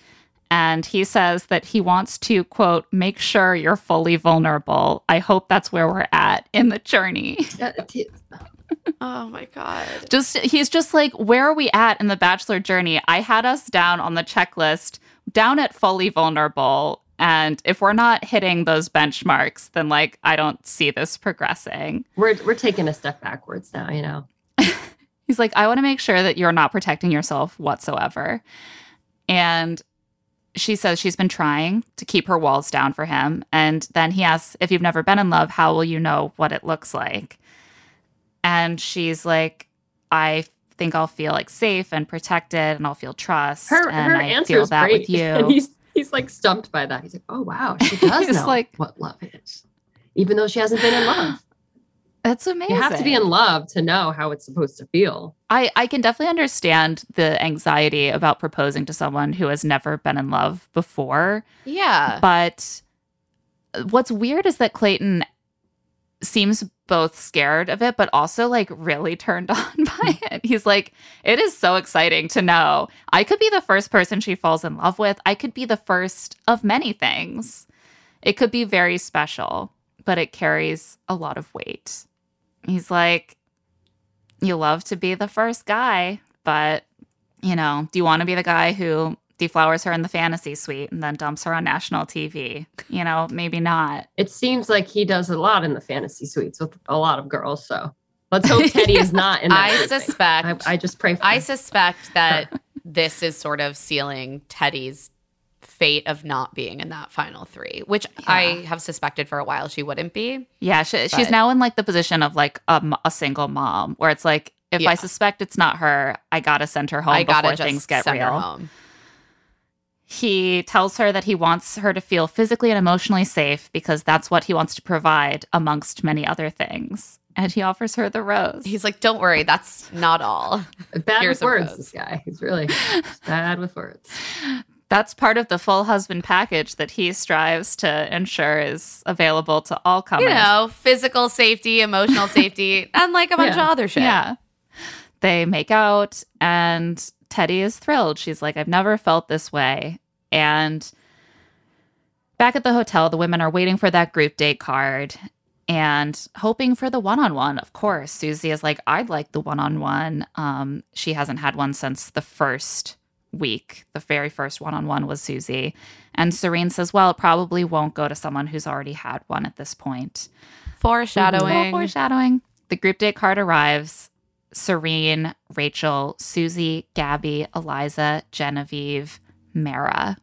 And he says that he wants to, quote, make sure you're fully vulnerable. I hope that's where we're at in the journey. Oh my God. Just he's just like, where are we at in the bachelor journey? I had us down on the checklist, down at fully vulnerable. And if we're not hitting those benchmarks, then like I don't see this progressing. We're, we're taking a step backwards now, you know? He's like, I want to make sure that you're not protecting yourself whatsoever. And she says she's been trying to keep her walls down for him. And then he asks, if you've never been in love, how will you know what it looks like? And she's like, I think I'll feel like safe and protected and I'll feel trust. Her, and her I answer feel is that great. with you. And he's, he's like stumped by that. He's like, oh, wow, she does know like- what love is, even though she hasn't been in love. That's amazing. You have to be in love to know how it's supposed to feel. I, I can definitely understand the anxiety about proposing to someone who has never been in love before. Yeah. But uh, what's weird is that Clayton seems both scared of it, but also like really turned on by hmm. it. He's like, it is so exciting to know I could be the first person she falls in love with. I could be the first of many things. It could be very special, but it carries a lot of weight. He's like, you love to be the first guy, but you know, do you want to be the guy who deflowers her in the fantasy suite and then dumps her on national TV? You know, maybe not. It seems like he does a lot in the fantasy suites with a lot of girls. So let's hope Teddi is not in that. I suspect. I, I just pray for I him. suspect that this is sort of sealing Teddi's fate of not being in that final three, which I have suspected for a while she wouldn't be. Yeah, she, she's now in like the position of like a single mom where it's like, if Yeah. I suspect it's not her, I gotta send her home I gotta before just things get send her real. home. He tells her that he wants her to feel physically and emotionally safe because that's what he wants to provide amongst many other things. And he offers her the rose. He's like, "Don't worry, that's not all." bad Here's with words. rose. This guy, he's really bad with words. That's part of the full husband package that he strives to ensure is available to all comers. You know, physical safety, emotional safety, and like a bunch Yeah. of other shit. Yeah. They make out, and Teddi is thrilled. She's like, I've never felt this way. And back at the hotel, the women are waiting for that group date card and hoping for the one on one. Of course, Susie is like, I'd like the one on one. Um, She hasn't had one since the first week. The very first one on one was Susie. And Serene says, Well, it probably won't go to someone who's already had one at this point. Foreshadowing. Foreshadowing. The group date card arrives. Serene, Rachel, Susie, Gabby, Eliza, Genevieve, Mara.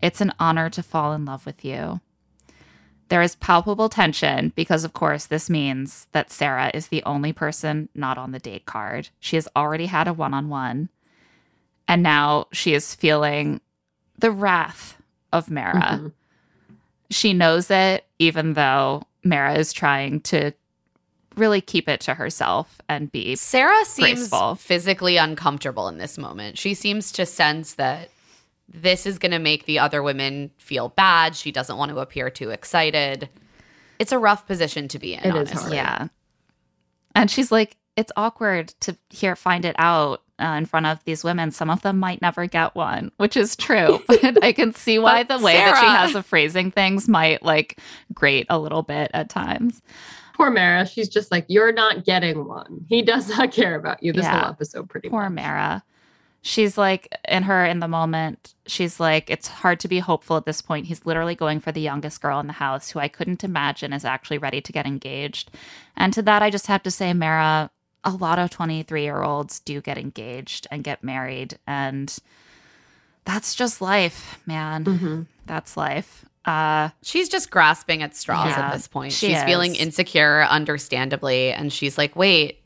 It's an honor to fall in love with you. There is palpable tension because, of course, this means that Sarah is the only person not on the date card. She has already had a one on one, and now she is feeling the wrath of Mara. Mhm. She knows it, even though Mara is trying to really keep it to herself and be Sarah seems graceful. physically uncomfortable in this moment. She seems to sense that this is going to make the other women feel bad. She doesn't want to appear too excited. It's a rough position to be in, It is honestly. hard. Yeah. And she's like, it's awkward to hear find it out uh, in front of these women, some of them might never get one, which is true. But I can see why the way that she has of phrasing things might like grate a little bit at times. Poor Mara. She's just like, you're not getting one. He does not care about you this Yeah. whole episode, pretty Poor much. Mara. She's like, in her in the moment, she's like, it's hard to be hopeful at this point. He's literally going for the youngest girl in the house who I couldn't imagine is actually ready to get engaged. And to that, I just have to say, Mara, a lot of 23 year olds do get engaged and get married. And that's just life, man. Mhm. That's life. Uh, She's just grasping at straws Yeah, at this point. she she's feeling insecure, understandably. And she's like, wait,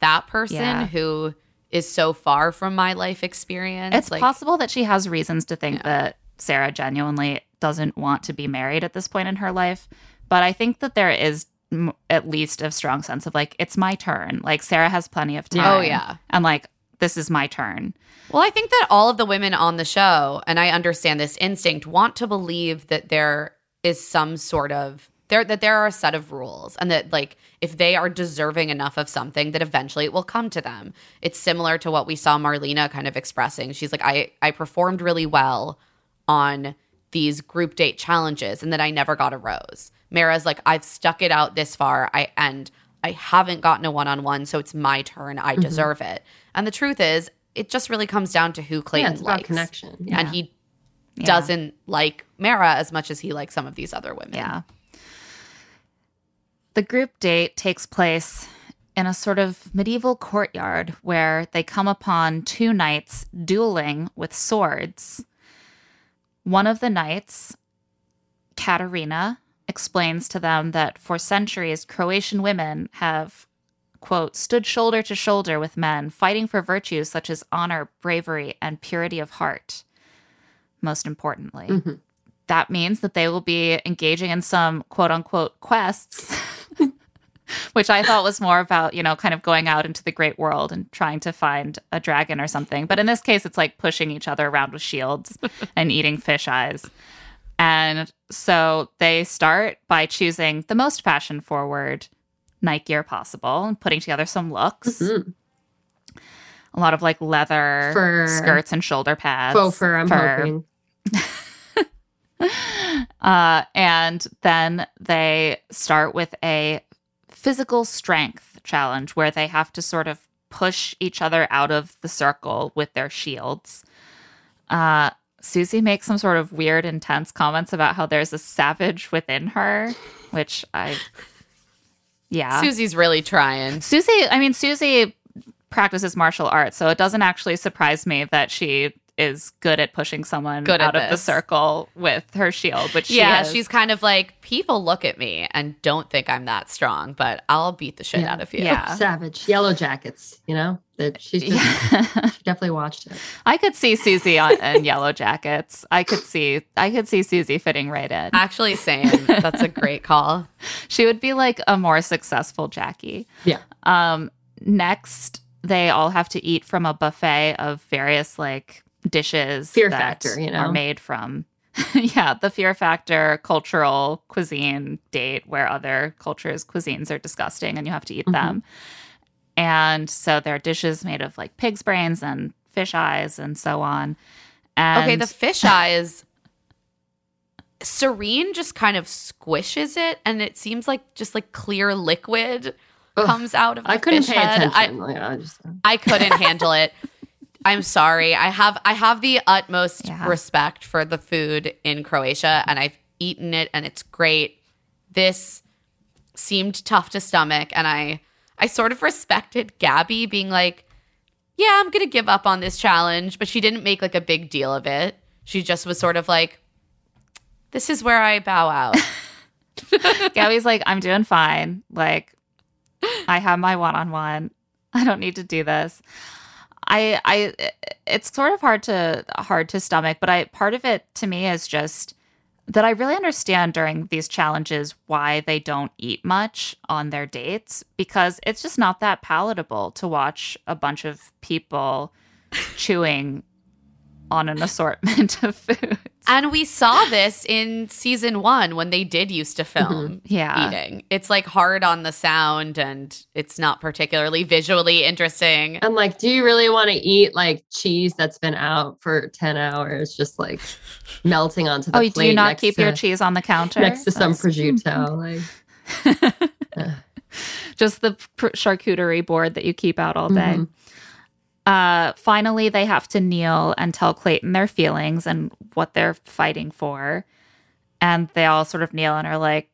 that person Yeah. who is so far from my life experience. It's like, possible that she has reasons to think that Sarah genuinely doesn't want to be married at this point in her life. But I think that there is m- at least a strong sense of like, it's my turn. Like, Sarah has plenty of time. Oh, yeah. And like, this is my turn. Well, I think that all of the women on the show, and I understand this instinct, want to believe that there is some sort of there that there are a set of rules and that like if they are deserving enough of something that eventually it will come to them. It's similar to what we saw Marlena kind of expressing. She's like I I performed really well on these group date challenges and that I never got a rose. Mara's like I've stuck it out this far. I and I haven't gotten a one-on-one, so it's my turn. I Mhm. deserve it. And the truth is, it just really comes down to who Clayton it's likes. connection. And he Yeah. doesn't like Mara as much as he likes some of these other women. Yeah. The group date takes place in a sort of medieval courtyard where they come upon two knights dueling with swords. One of the knights, Katerina, explains to them that for centuries, Croatian women have, quote, stood shoulder to shoulder with men, fighting for virtues such as honor, bravery, and purity of heart. Most importantly, Mhm. that means that they will be engaging in some quote unquote quests, which I thought was more about, you know, kind of going out into the great world and trying to find a dragon or something. But in this case, it's like pushing each other around with shields and eating fish eyes. And so they start by choosing the most fashion forward knight gear possible and putting together some looks. Mhm. A lot of like leather Fur. skirts and shoulder pads. Faux fur, I'm hoping. Uh, and then they start with a physical strength challenge where they have to sort of push each other out of the circle with their shields. Uh, Susie makes some sort of weird, intense comments about how there's a savage within her, which I, yeah. Susie's really trying. Susie, I mean, Susie practices martial arts, so it doesn't actually surprise me that she is good at pushing someone Good out of the circle with her shield, which yeah, she is. she's kind of like, people look at me and don't think I'm that strong, but I'll beat the shit Yeah. out of you. Yeah. Savage. Yellowjackets, you know? That she's just, she definitely watched it. I could see Susie on, in Yellowjackets. I could see I could see Susie fitting right in. Actually, same. That's a great call. She would be like a more successful Jackie. Yeah. Um next they all have to eat from a buffet of various like dishes Fear that Factor, you know, are made from yeah, the Fear Factor cultural cuisine date where other cultures' cuisines are disgusting and you have to eat Mhm. them. And so there are dishes made of like pig's brains and fish eyes and so on. And okay, the fish eyes. Serene just kind of squishes it, and it seems like just like clear liquid Ugh, comes out of the I couldn't fish pay head. I- attention. like, I just, uh, I couldn't handle it. I'm sorry. I have I have the utmost Yeah. respect for the food in Croatia and I've eaten it and it's great. This seemed tough to stomach and I I sort of respected Gabby being like, "Yeah, I'm going to give up on this challenge," but she didn't make like a big deal of it. She just was sort of like, "This is where I bow out." Gabby's like, I'm doing fine. Like, I have my one on one. I don't need to do this. I, I, it's sort of hard to hard to stomach, but I part of it to me is just that I really understand during these challenges why they don't eat much on their dates because it's just not that palatable to watch a bunch of people chewing on an assortment of foods. And we saw this in season one when they did used to film Mm-hmm. Yeah. eating. It's like hard on the sound and it's not particularly visually interesting. I'm like, do you really want to eat like cheese that's been out for 10 hours, just like melting onto the Oh, plate? do you not keep to, your cheese on the counter? next to some prosciutto? Like, just the pr- charcuterie board that you keep out all day. Mhm. Uh, finally, they have to kneel and tell Clayton their feelings and what they're fighting for. And they all sort of kneel and are like,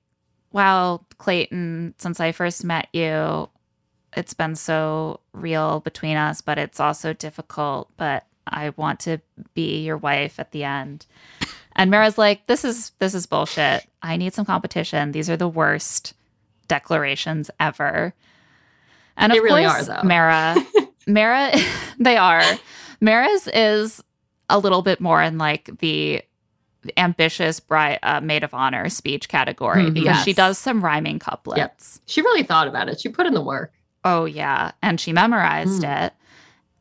Wow, Clayton, since I first met you, it's been so real between us, but it's also difficult. But I want to be your wife at the end. And Mara's like, This is this is bullshit. I need some competition. These are the worst declarations ever. And of They really course, are, though. Mara, Mara, they are. Mara's is a little bit more in like the ambitious bride, uh, maid of honor speech category Mhm. because she does some rhyming couplets. she really thought about it. She put in the work. Oh yeah, and she memorized Mm. it.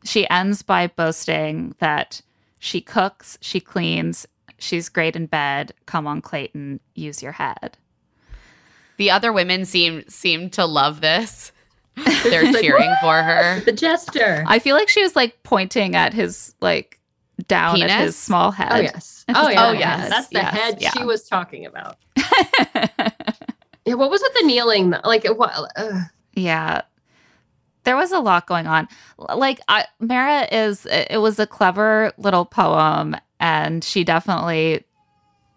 She ends by boasting that she cooks, she cleans, she's great in bed. Come on, Clayton, use your head. The other women seem seem to love this. They're cheering for her. The gesture. I feel like she was like pointing at his like down at his small head. Oh yes. Oh yeah. Oh, yes. That's the Yes, head yeah. she was talking about. Yeah. What was with the kneeling? Like what? Uh, yeah. There was a lot going on. Like I, Mara is it it was a clever little poem and she definitely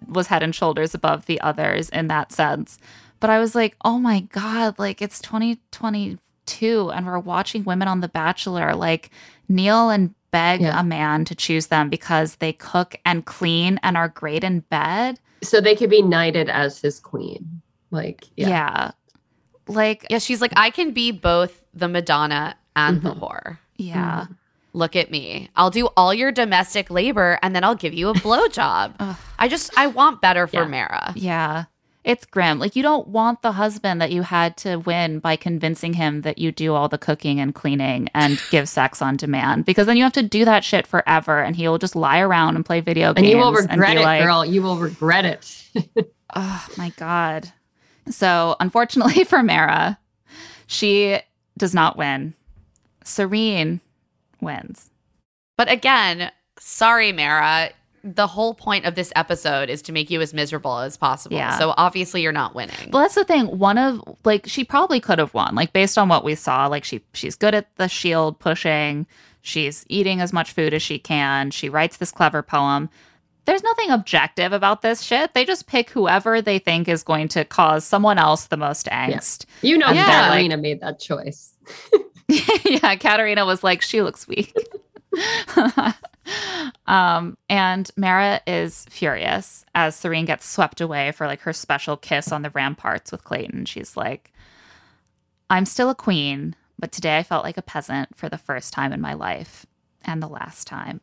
was head and shoulders above the others in that sense. But I was like, "Oh my god, like it's 2022 and we're watching women on the bachelor like kneel and beg Yeah. a man to choose them because they cook and clean and are great in bed." so they could be knighted as his queen. Like Yeah. yeah. Like Yeah, she's like, I can be both the Madonna and the Mhm. whore. yeah. Look at me. I'll do all your domestic labor and then I'll give you a blowjob. Ugh. I just I want better for Yeah. Mara. Yeah. It's grim. Like you don't want the husband that you had to win by convincing him that you do all the cooking and cleaning and give sex on demand because then you have to do that shit forever and he will just lie around and play video And games And you will regret it, like, girl. You will regret it. Oh my god. So, unfortunately for Mara, she does not win. Serene wins. But again, sorry, Mara. The whole point of this episode is to make you as miserable as possible. Yeah. So obviously you're not winning. Well, that's the thing. One of like she probably could have won. Like based on what we saw, like she she's good at the shield pushing. She's eating as much food as she can. She writes this clever poem. There's nothing objective about this shit. They just pick whoever they think is going to cause someone else the most angst. You know, And they're like- made that choice. yeah, Katarina was like, she looks weak. um, and Mara is furious as Serene gets swept away for like her special kiss on the ramparts with Clayton. She's like, I'm still a queen, but today I felt like a peasant for the first time in my life and the last time.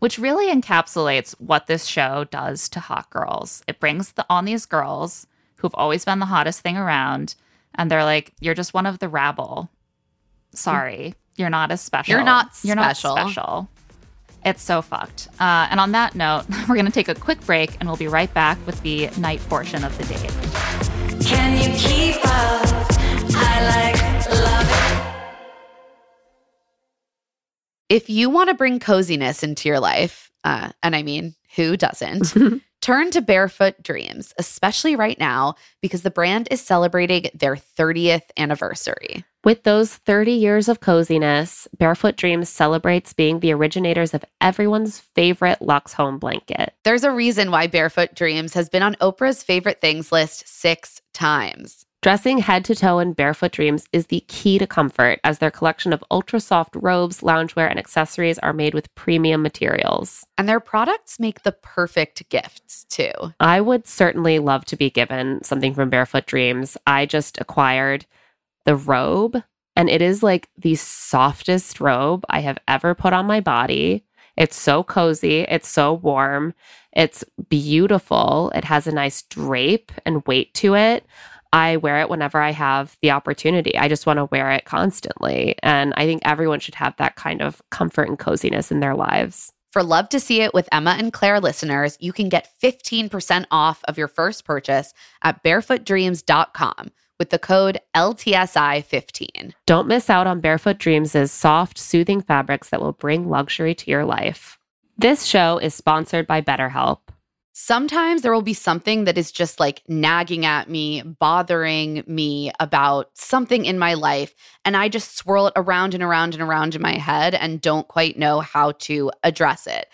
Which really encapsulates what this show does to hot girls. It brings the, on these girls who've always been the hottest thing around, and they're like, "You're just one of the rabble. Sorry, you're not as special. You're not You're not special." It's so fucked. Uh, and on that note, we're going to take a quick break, and we'll be right back with the night portion of the date. Can you keep up? I like love it. If you want to bring coziness into your life, uh, and I mean, who doesn't? Turn to Barefoot Dreams, especially right now because the brand is celebrating their 30th anniversary. With those 30 years of coziness, Barefoot Dreams celebrates being the originators of everyone's favorite Lux Home blanket. There's a reason why Barefoot Dreams has been on Oprah's favorite things list six times. Dressing head to toe in Barefoot Dreams is the key to comfort, as their collection of ultra soft robes, loungewear, and accessories are made with premium materials. And their products make the perfect gifts, too. I would certainly love to be given something from Barefoot Dreams. I just acquired the robe, and it is like the softest robe I have ever put on my body. It's so cozy, it's so warm, it's beautiful. It has a nice drape and weight to it. I wear it whenever I have the opportunity. I just want to wear it constantly. And I think everyone should have that kind of comfort and coziness in their lives. For Love to See It with Emma and Claire listeners, you can get 15% off of your first purchase at barefootdreams.com with the code LTSI15. Don't miss out on Barefoot Dreams' soft, soothing fabrics that will bring luxury to your life. This show is sponsored by BetterHelp. Sometimes there will be something that is just like nagging at me, bothering me about something in my life. And I just swirl it around and around and around in my head and don't quite know how to address it.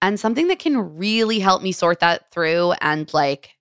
And something that can really help me sort that through and like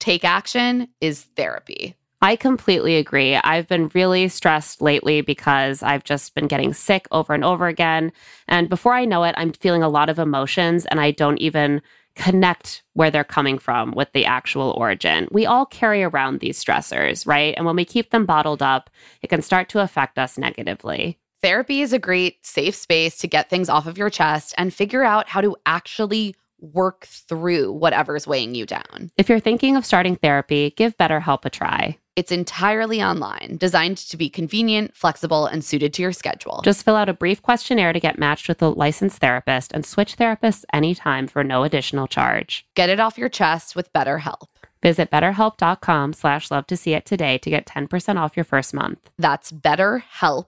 take action is therapy. I completely agree. I've been really stressed lately because I've just been getting sick over and over again. And before I know it, I'm feeling a lot of emotions and I don't even connect where they're coming from with the actual origin. We all carry around these stressors, right? And when we keep them bottled up, it can start to affect us negatively. Therapy is a great safe space to get things off of your chest and figure out how to actually work through whatever's weighing you down. If you're thinking of starting therapy, give BetterHelp a try. It's entirely online, designed to be convenient, flexible, and suited to your schedule. Just fill out a brief questionnaire to get matched with a licensed therapist and switch therapists anytime for no additional charge. Get it off your chest with BetterHelp. Visit betterhelp.com slash love to see it today to get 10% off your first month. That's BetterHelp,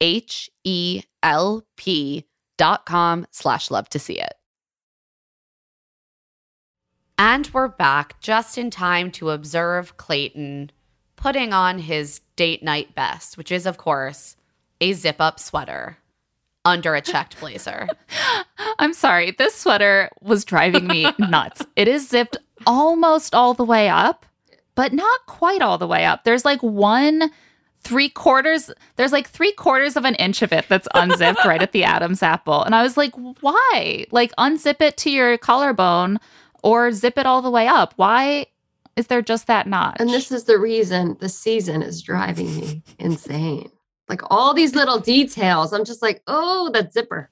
H E L P dot com slash love to see it. And we're back just in time to observe Clayton putting on his date night best, which is, of course, a zip up sweater under a checked blazer. I'm sorry, this sweater was driving me nuts. It is zipped almost all the way up, but not quite all the way up. There's like one three quarters, there's like three quarters of an inch of it that's unzipped right at the Adam's apple. And I was like, why? Like, unzip it to your collarbone or zip it all the way up. Why is there just that notch? And this is the reason the season is driving me insane. Like all these little details, I'm just like, oh, that zipper.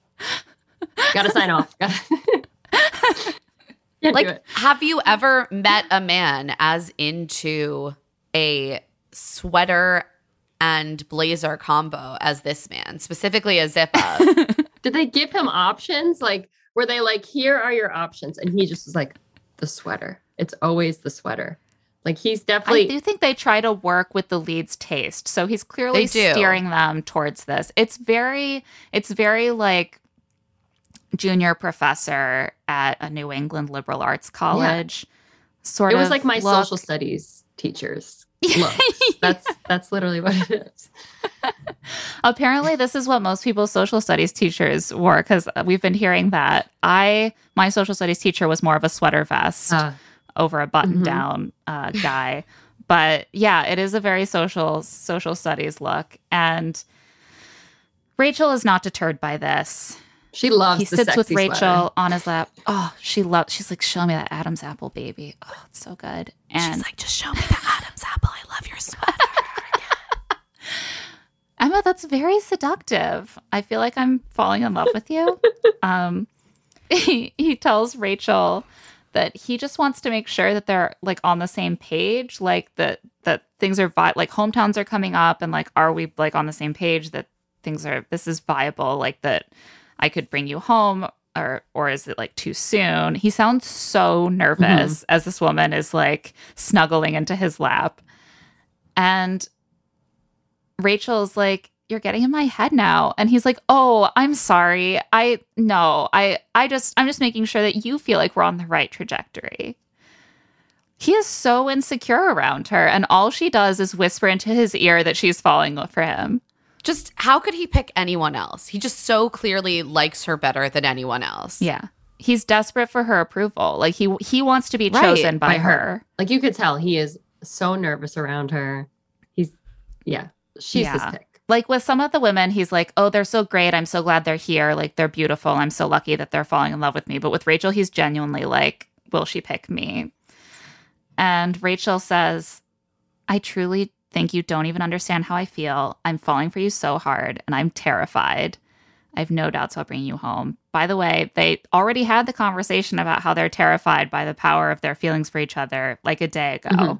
Gotta sign off. Gotta- Can't like, have you ever met a man as into a sweater and blazer combo as this man, specifically a zip up? Did they give him options? Like, were they like, here are your options? And he just was like, the sweater. It's always the sweater. Like he's definitely. I do think they try to work with the lead's taste. So he's clearly steering them towards this. It's very it's very like junior professor at a New England liberal arts college. Sort it of was like my look. social studies teachers. looks. that's that's literally what it is. Apparently, this is what most people's social studies teachers wore because we've been hearing that. I, my social studies teacher was more of a sweater vest Uh, over a button down uh, guy. But yeah, it is a very social social studies look. And Rachel is not deterred by this. she loves he sits with Rachel sweater. on his lap. Oh, she loves. She's like, "Show me that Adam's apple, baby. Oh, it's so good." And She's like, just show me the Adam's apple. I love your sweater. Emma, that's very seductive. I feel like I'm falling in love with you. um, he, he tells Rachel that he just wants to make sure that they're like on the same page, like that that things are vi- like hometowns are coming up, and like are we like on the same page that things are this is viable, like that I could bring you home. Or, or is it like too soon? He sounds so nervous mm-hmm. as this woman is like snuggling into his lap. And Rachel's like, "You're getting in my head now." And he's like, "Oh, I'm sorry. I no. I I just I'm just making sure that you feel like we're on the right trajectory." He is so insecure around her and all she does is whisper into his ear that she's falling for him. just how could he pick anyone else? He just so clearly likes her better than anyone else. Yeah. He's desperate for her approval. Like he he wants to be Right, chosen by, by her. her. Like you could tell he is so nervous around her. He's yeah, she's Yeah. his pick. Like with some of the women, he's like, "Oh, they're so great. I'm so glad they're here. Like they're beautiful. I'm so lucky that they're falling in love with me." But with Rachel, he's genuinely like, "Will she pick me?" And Rachel says, "I truly think you don't even understand how I feel. I'm falling for you so hard, and I'm terrified. I have no doubts I'll bring you home." By the way, they already had the conversation about how they're terrified by the power of their feelings for each other like a day ago. Mhm.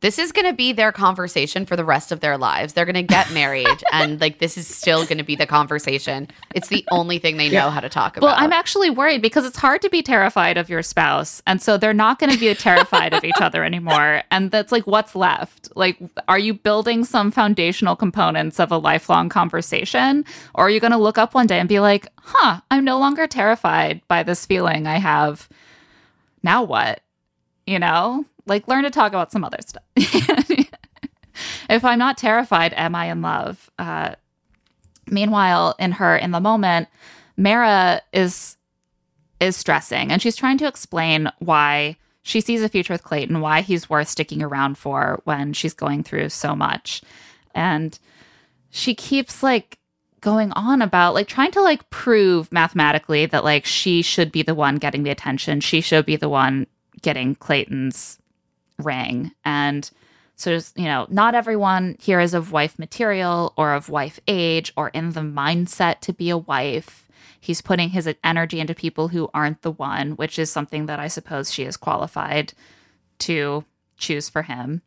This is going to be their conversation for the rest of their lives. They're going to get married and like this is still going to be the conversation. It's the only thing they know how to talk about. Well, I'm actually worried because it's hard to be terrified of your spouse. And so they're not going to be terrified of each other anymore. And that's like what's left. Like, are you building some foundational components of a lifelong conversation? Or are you going to look up one day and be like, huh, I'm no longer terrified by this feeling I have. Now what? You know? Like, learn to talk about some other stuff. if I'm not terrified, am I in love? Uh, meanwhile, in her, in the moment, Mara is is stressing and she's trying to explain why she sees a future with Clayton, why he's worth sticking around for when she's going through so much. And she keeps like going on about like trying to like prove mathematically that like she should be the one getting the attention. She should be the one getting Clayton's ring. And so, you know, not everyone here is of wife material or of wife age or in the mindset to be a wife. He's putting his energy into people who aren't the one, which is something that I suppose she is qualified to choose for him.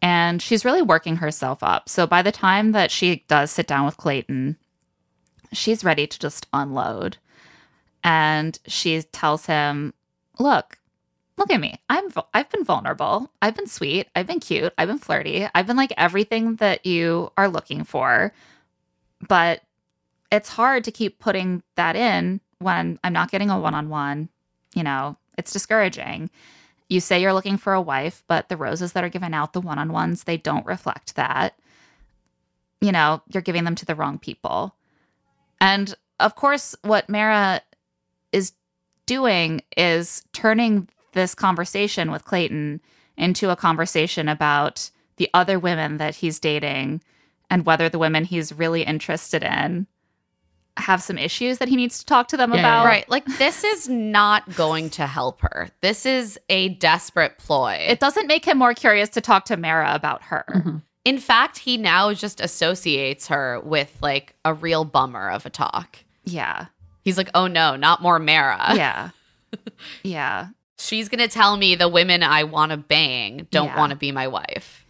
And she's really working herself up. So by the time that she does sit down with Clayton, she's ready to just unload. And she tells him, Look, look at me. I'm I've been vulnerable. I've been sweet. I've been cute. I've been flirty. I've been like everything that you are looking for. But it's hard to keep putting that in when I'm not getting a one-on-one, you know. It's discouraging. You say you're looking for a wife, but the roses that are given out, the one-on-ones, they don't reflect that. You know, you're giving them to the wrong people. And of course, what Mara is doing is turning this conversation with Clayton into a conversation about the other women that he's dating and whether the women he's really interested in have some issues that he needs to talk to them about. Right. Like this is not going to help her. This is a desperate ploy. It doesn't make him more curious to talk to Mara about her. Mm-hmm. In fact, he now just associates her with like a real bummer of a talk. Yeah. He's like, "Oh no, not more Mara." Yeah. yeah. She's going to tell me the women I want to bang don't Yeah. want to be my wife.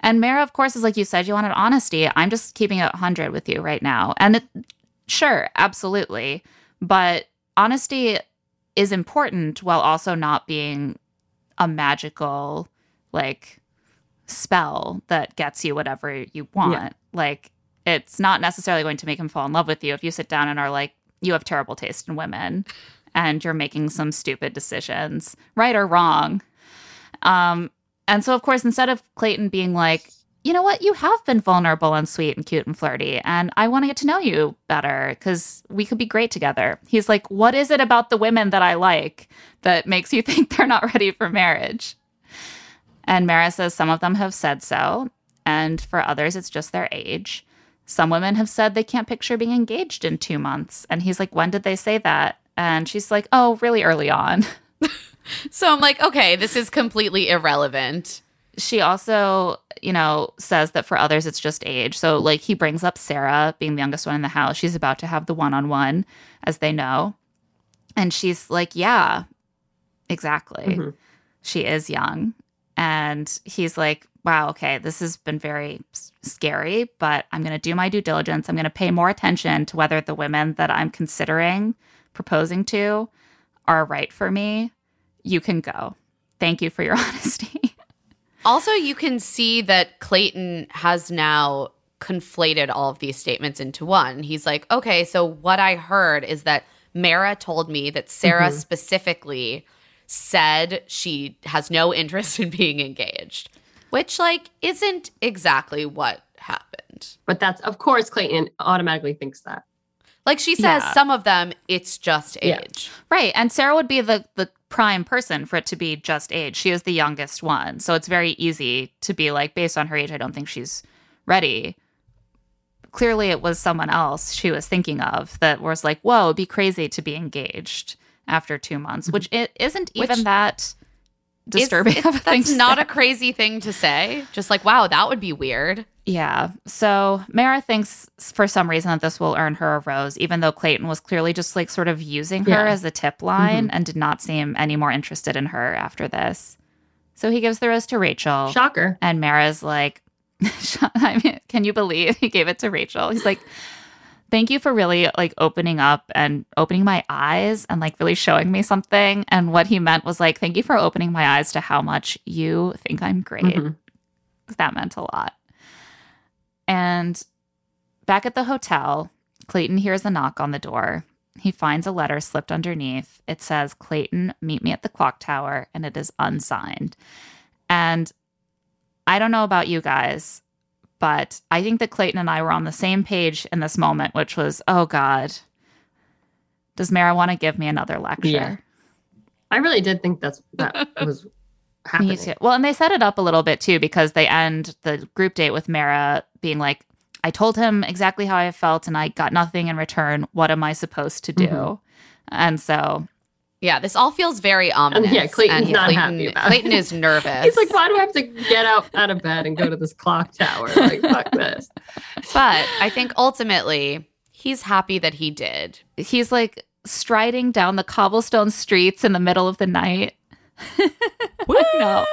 And Mara, of course, is like you said, you wanted honesty. I'm just keeping it 100 with you right now. And it, sure, absolutely. But honesty is important while also not being a magical, like, spell that gets you whatever you want. Yeah. Like, it's not necessarily going to make him fall in love with you if you sit down and are like, you have terrible taste in women and you're making some stupid decisions, right or wrong. Um, and so, of course, instead of Clayton being like, you know what, you have been vulnerable and sweet and cute and flirty, and I want to get to know you better because we could be great together. He's like, what is it about the women that I like that makes you think they're not ready for marriage? And Mara says some of them have said so, and for others, it's just their age. Some women have said they can't picture being engaged in two months. And he's like, when did they say that? And she's like, oh, really early on. So I'm like, okay, this is completely irrelevant. she also, you know, says that for others it's just age. So like he brings up Sarah being the youngest one in the house. She's about to have the one-on-one as they know. And she's like, "Yeah. Exactly. Mhm. She is young." And he's like, "Wow, okay, this has been very scary, but I'm going to do my due diligence. I'm going to pay more attention to whether the women that I'm considering proposing to are right for me. You can go. Thank you for your honesty." Also, you can see that Clayton has now conflated all of these statements into one. He's like, okay, so what I heard is that Mara told me that Sarah Mhm. specifically said she has no interest in being engaged, which, like, isn't exactly what happened. But that's, of course, Clayton automatically thinks that. Like, she says Yeah. some of them, it's just Yeah. age. Right. And Sarah would be the the prime person for it to be just age. She is the youngest one. So it's very easy to be like, based on her age, I don't think she's ready. Clearly it was someone else she was thinking of that was like, whoa, it'd be crazy to be engaged after two months, mm-hmm. which it isn't even Which that disturbing It's- of thing That's not say. a crazy thing to say. Just like, wow, that would be weird. Yeah. So Mara thinks for some reason that this will earn her a rose, even though Clayton was clearly just like sort of using her Yeah. as a tip line Mhm. and did not seem any more interested in her after this. So he gives the rose to Rachel. Shocker. And Mara's like, I mean, can you believe he gave it to Rachel? He's like, thank you for really like opening up and opening my eyes and like really showing me something. And what he meant was like, thank you for opening my eyes to how much you think I'm great. Mhm. 'Cause That meant a lot. And back at the hotel, Clayton hears a knock on the door. He finds a letter slipped underneath. It says, Clayton, meet me at the clock tower, and it is unsigned. And I don't know about you guys, but I think that Clayton and I were on the same page in this moment, which was, oh God, does Mara want to give me another lecture? Yeah. I really did think that's that was happening. Me too. Well, and they set it up a little bit too because they end the group date with Mara being like, I told him exactly how I felt and I got nothing in return. What am I supposed to do? Mhm. And so, Yeah, this all feels very ominous. yeah, Clayton's and not Clayton, happy about it. Clayton is nervous. He's like, why do I have to get out out of bed and go to this clock tower? Like, fuck this. but I think ultimately he's happy that he did. he's like striding down the cobblestone streets in the middle of the night. no.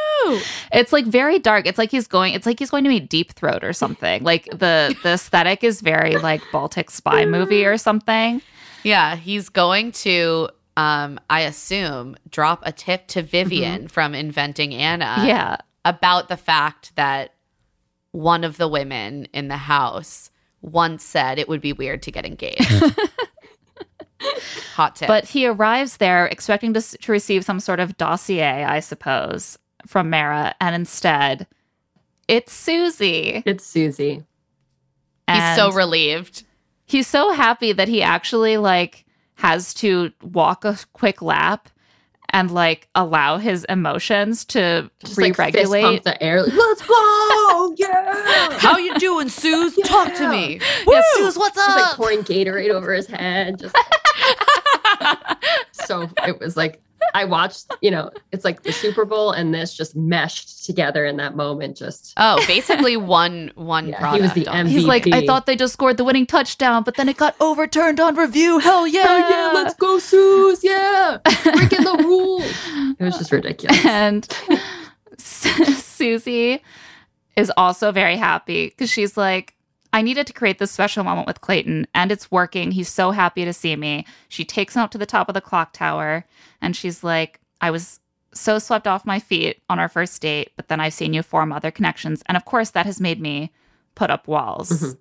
It's like very dark. It's like he's going it's like he's going to meet Deep Throat or something. Like the the aesthetic is very like Baltic spy movie or something. Yeah, he's going to um I assume drop a tip to Vivian from inventing Anna. Yeah. About the fact that one of the women in the house once said it would be weird to get engaged. Hot tip. But he arrives there expecting to, to receive some sort of dossier, I suppose, from Mara, and instead, it's Susie. It's Susie. he's so relieved. he's so happy that he actually like has to walk a quick lap and like allow his emotions to Just like fist re-regulate. pump the air. Like, Let's go! Yeah! How you doing, Suze? Talk to me. Yeah, Suze, what's He's like up? pouring Gatorade over his head. Just so it was like I watched, you know, it's like the Super Bowl and this just meshed together in that moment. Just Oh, basically one one Yeah, product. he was the on- MVP. He's like, I thought they just scored the winning touchdown, but then it got overturned on review. Hell yeah! oh yeah, let's go, Suze. Yeah, breaking the rules. It was just ridiculous. and Susie is also very happy because she's like, I needed to create this special moment with Clayton, and it's working. He's so happy to see me. She takes him up to the top of the clock tower, and she's like, I was so swept off my feet on our first date, but then I've seen you form other connections. And of course, that has made me put up walls, Mhm.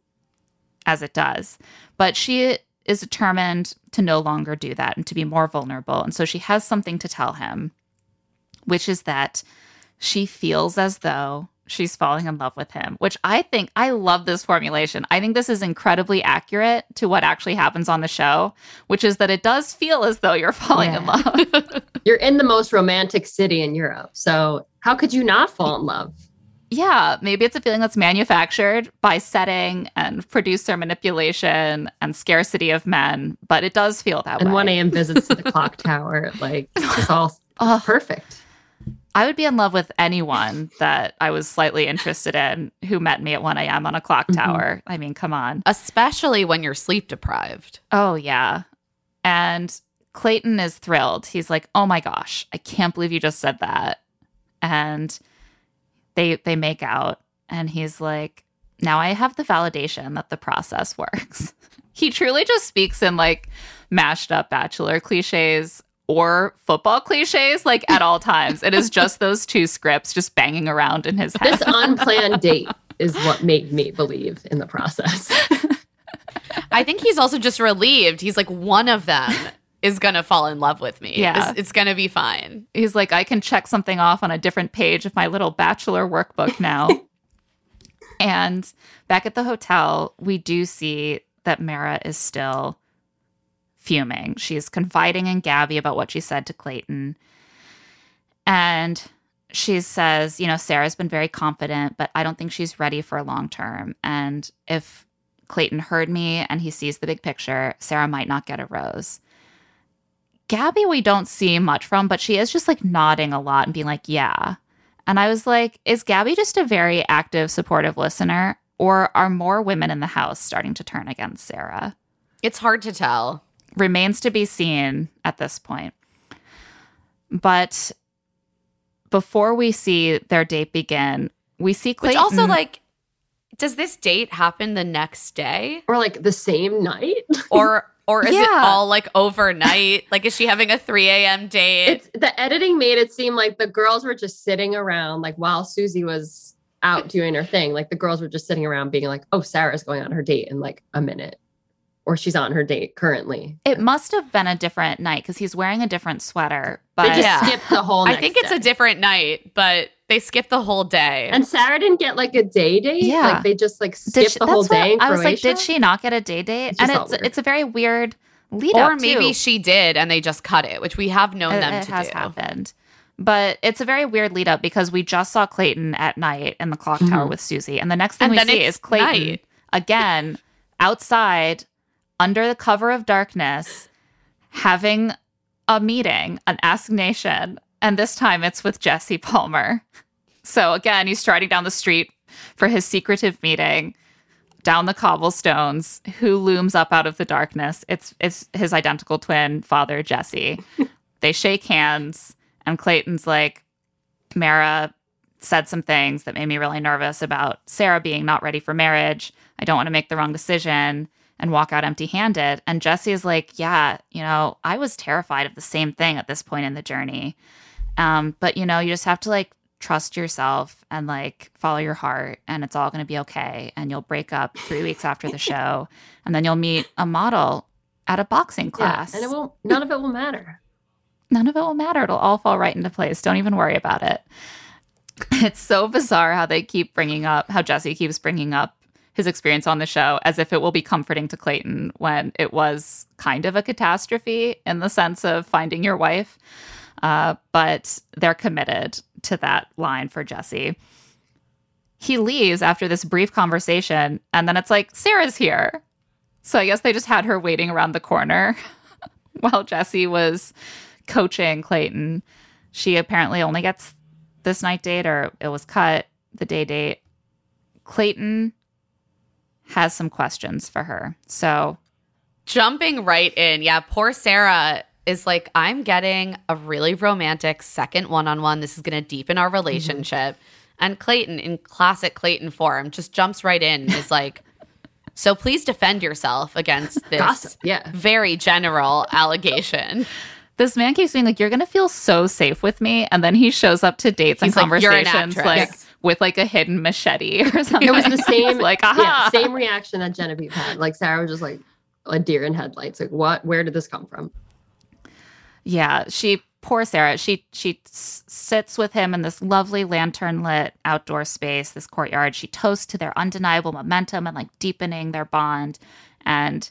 as it does. But she is determined to no longer do that and to be more vulnerable. And so she has something to tell him which is that she feels as though she's falling in love with him, which I think I love this formulation. I think this is incredibly accurate to what actually happens on the show, which is that it does feel as though you're falling in love. You're in the most romantic city in Europe, so how could you not fall in love? yeah, maybe it's a feeling that's manufactured by setting and producer manipulation and scarcity of men, but it does feel that And way. And 1 a.m. visits to the clock tower, like it's all Ugh. perfect. I would be in love with anyone that I was slightly interested in who met me at 1 a.m. on a clock Mhm. tower. I mean, come on. especially when you're sleep deprived. Oh, yeah. And Clayton is thrilled. He's like, "Oh my gosh, I can't believe you just said that." And they they make out and he's like, "Now I have the validation that the process works." he truly just speaks in like mashed up bachelor clichés or football clichés like at all times. it is just those two scripts just banging around in his head. This unplanned date is what made me believe in the process. I think he's also just relieved. He's like, one of them is gonna fall in love with me. Yeah. it's, it's gonna be fine. he's like, I can check something off on a different page of my little bachelor workbook now. and back at the hotel, we do see that Mara is still fuming. She's confiding in Gabby about what she said to Clayton. And she says, you know, Sarah's been very confident, but I don't think she's ready for long term. And if Clayton heard me and he sees the big picture, Sarah might not get a rose. Gabby, we don't see much from, but she is just like nodding a lot and being like, yeah. And I was like, is Gabby just a very active, supportive listener? Or are more women in the house starting to turn against Sarah? It's hard to tell. Remains to be seen at this point. But before we see their date begin, we see Which also, like, does this date happen the next day? Or like the same night? Or or is it all like overnight? like, is she having a 3 a.m. date? it's the editing made it seem like the girls were just sitting around like while Susie was out doing her thing. Like the girls were just sitting around being like, oh, Sarah's going on her date in like a minute. Or she's on her date currently. it must have been a different night because he's wearing a different sweater. They But just Yeah. skipped the whole I think it's day. a different night, but they skipped the whole day. And Sarah didn't get like a day date. Yeah. Like they just like skipped she, the whole that's what day. in I was like, did she not get a day date? It's and it's it's a very weird lead up. or maybe too. she did and they just cut it, which we have known it, them it to has do. happened. But it's a very weird lead up because we just saw Clayton at night in the clock tower Mhm. with Susie. And the next thing And we see is Clayton night. again outside under the cover of darkness having a meeting, an assignation. And this time it's with Jesse Palmer. So again, he's striding down the street for his secretive meeting down the cobblestones. Who looms up out of the darkness? It's it's his identical twin, father Jesse. they shake hands, and Clayton's like, Mara said some things that made me really nervous about Sarah being not ready for marriage. I don't want to make the wrong decision and walk out empty handed. And Jesse is like, Yeah, you know, I was terrified of the same thing at this point in the journey. Um, but you know, you just have to like trust yourself and like follow your heart and it's all going to be okay and you'll break up 3 weeks after the show and then you'll meet a model at a boxing class. Yeah, and it won't none of it will matter. None of it will matter. It'll all fall right into place. Don't even worry about it. It's so bizarre how they keep bringing up how Jesse keeps bringing up his experience on the show as if it will be comforting to Clayton when it was kind of a catastrophe in the sense of finding your wife. Uh, but they're committed to that line for Jesse. He leaves after this brief conversation, and then it's like, Sarah's here. So I guess they just had her waiting around the corner while Jesse was coaching Clayton. She apparently only gets this night date, or it was cut the day date. Clayton has some questions for her. So Jumping right in. Yeah, poor Sarah is like, I'm getting a really romantic second one on one. This is going to deepen our mm-hmm. relationship. And Clayton, in classic Clayton form, just jumps right in and is like, So please defend yourself against this Gossip, yeah. very general allegation. this man keeps being like, You're gonna feel so safe with me. And then he shows up to dates He's and like, "You're an conversations like. With like a hidden machete or something. It was the same like, yeah, same reaction that Genevieve had. Like Sarah was just like a deer in headlights. Like what? Where did this come from? Yeah, she poor Sarah. She she s- sits with him in this lovely lantern lit outdoor space, this courtyard. She toasts to their undeniable momentum and like deepening their bond. And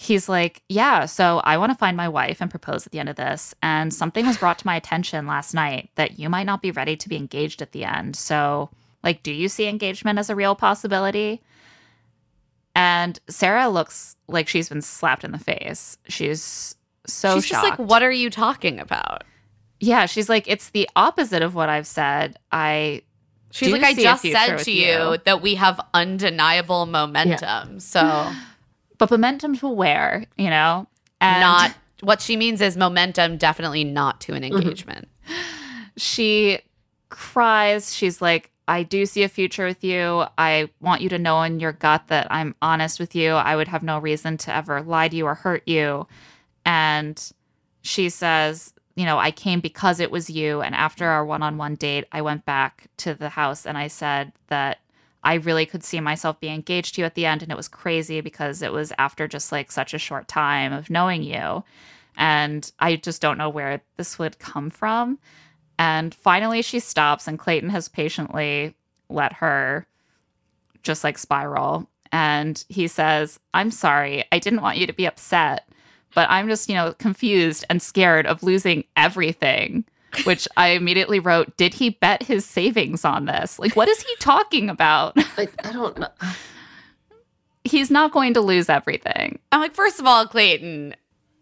he's like, "Yeah, so I want to find my wife and propose at the end of this. And something was brought to my attention last night that you might not be ready to be engaged at the end. So, like, do you see engagement as a real possibility?" And Sarah looks like she's been slapped in the face. She's so She's shocked. just like, What are you talking about? Yeah, she's like, it's the opposite of what I've said. I She's like, I just said to you, that we have undeniable momentum. So, but momentum to where, you know? And not what she means is momentum, definitely not to an Mm-hmm. engagement. she cries. She's like, I do see a future with you. I want you to know in your gut that I'm honest with you. I would have no reason to ever lie to you or hurt you. And she says, You know, I came because it was you. And after our one on one date, I went back to the house and I said that I really could see myself being engaged to you at the end. And it was crazy because it was after just like such a short time of knowing you. And I just don't know where this would come from. And finally, she stops, and Clayton has patiently let her just like spiral. And he says, I'm sorry. I didn't want you to be upset, but I'm just, you know, confused and scared of losing everything. Which I immediately wrote, Did he bet his savings on this? Like, what is he talking about? Like I don't know. He's not going to lose everything. I'm like, first of all, Clayton,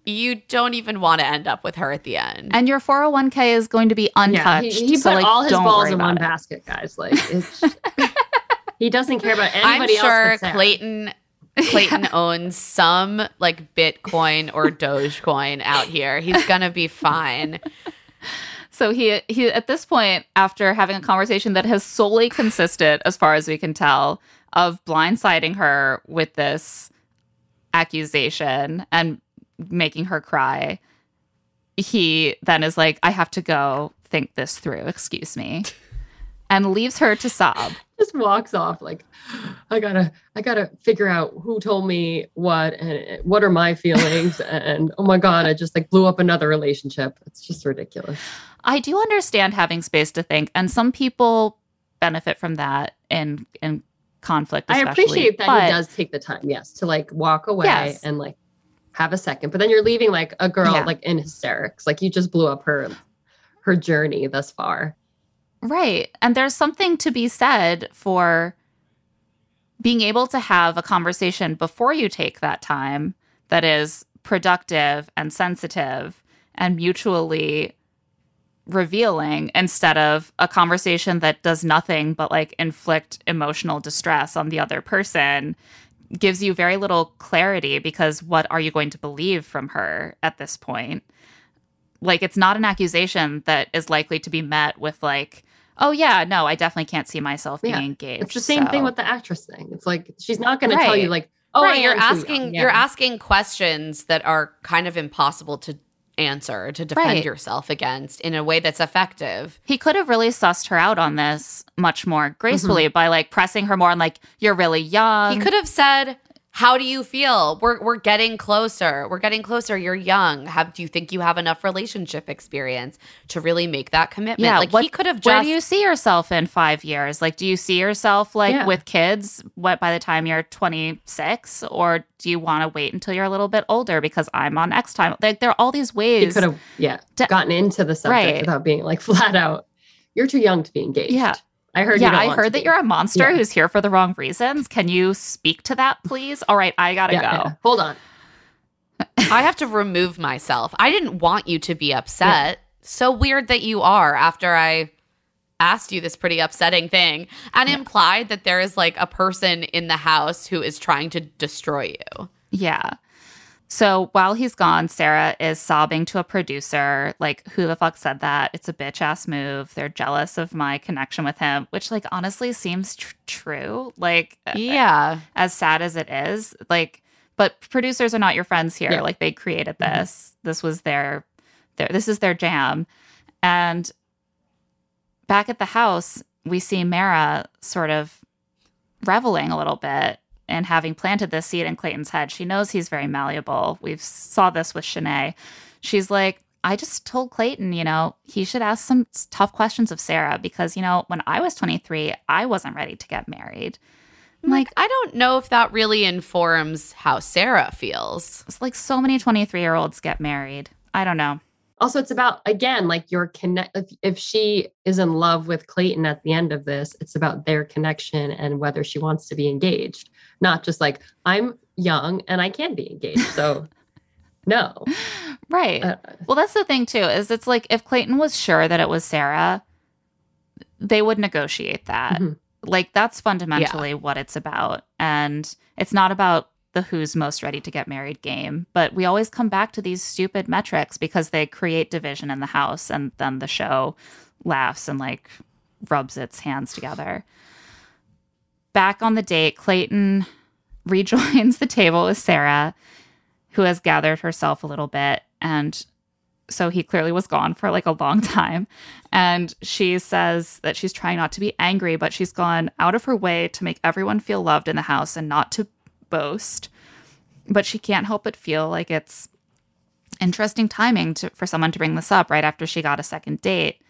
you don't even want to end up with her at the end. And your 401k is going to be Yeah, untouched. he, he so, put like, all his balls in one it. basket, guys. Like it's, he doesn't care about anybody I'm anybody sure else. but Sarah. Clayton Clayton owns some like Bitcoin or Dogecoin out here. He's gonna be fine. So he he at this point, after having a conversation that has solely consisted, as far as we can tell, of blindsiding her with this accusation and making her cry, he then is like, I have to go think this through, excuse me. And leaves her to sob. Just walks off like, I gotta, I gotta figure out who told me what and what are my feelings. and oh my God, I just like blew up another relationship. It's just ridiculous. I do understand having space to think, and some people benefit from that in in conflict. I appreciate that but- he does take the time, yes, to like walk away Yes. and like have a second. But then you're leaving like a girl Yeah. like in hysterics. Like you just blew up her her journey thus far. Right. And there's something to be said for being able to have a conversation before you take that time that is productive and sensitive and mutually revealing instead of a conversation that does nothing but like inflict emotional distress on the other person gives you very little clarity because what are you going to believe from her at this point? Like it's not an accusation that is likely to be met with like, oh yeah, no, I definitely can't see myself being Yeah. engaged. It's the same thing with the actress thing. It's like she's not gonna tell you like, oh right, you're asking young. you're asking questions that are kind of impossible to answer to defend Right. yourself against in a way that's effective. He could have really sussed her out on this much more gracefully mm-hmm. by like pressing her more on like, you're really young. He could have said, "How do you feel? We're we're getting closer. We're getting closer. You're young. Have do you think you have enough relationship experience to really make that commitment?" Yeah, like what- he could have Where do you see yourself in five years? Like, do you see yourself like Yeah. with kids? What by the time you're 26, or do you want to wait until you're a little bit older? Because I'm on X time. Like, there are all these ways. He ways. could have yeah to- gotten into the subject Right. without being like flat out. You're too young to be engaged. Yeah. I heard. you yeah, don't I want to heard that be. you're a monster Yeah. who's here for the wrong reasons. Can you speak to that, please? All right, I gotta Yeah, go. yeah. Hold on. I have to remove myself. I didn't want you to be upset. So weird that you are after I asked you this pretty upsetting thing and implied that there is like a person in the house who is trying to destroy you. Yeah. So while he's gone, Sarah is sobbing to a producer, like, who the fuck said that? It's a bitch ass move. They're jealous of my connection with him, which, like, honestly seems tr- true. Like, Yeah. as sad as it is, like, but producers are not your friends here. Yeah. Like, they created mm-hmm. this. This was their, their, this is their jam. And back at the house, we see Mara sort of reveling a little bit and having planted this seed in Clayton's head. She knows he's very malleable. We've saw this with Shanae. She's like, I just told Clayton, you know, he should ask some tough questions of Sarah because, you know, when I was 23, I wasn't ready to get married. I'm Like, I don't know if that really informs how Sarah feels. It's like so many 23 year olds get married. I don't know. Also, it's about again, like your connect. If, if she is in love with Clayton at the end of this, it's about their connection and whether she wants to be engaged, not just like I'm young and I can be engaged. So, no, Right. Uh, well, that's the thing too, is it's like if Clayton was sure that it was Sarah, they would negotiate that. Mhm. Like that's fundamentally what it's about. And it's not about the who's most ready to get married game, but we always come back to these stupid metrics because they create division in the house and then the show laughs and like rubs its hands together. Back on the date, Clayton rejoins the table with Sarah who has gathered herself a little bit. And so he clearly was gone for like a long time. And she says that she's trying not to be angry but she's gone out of her way to make everyone feel loved in the house and not to boast. But she can't help but feel like it's interesting timing to, for someone to bring this up right after she got a second date.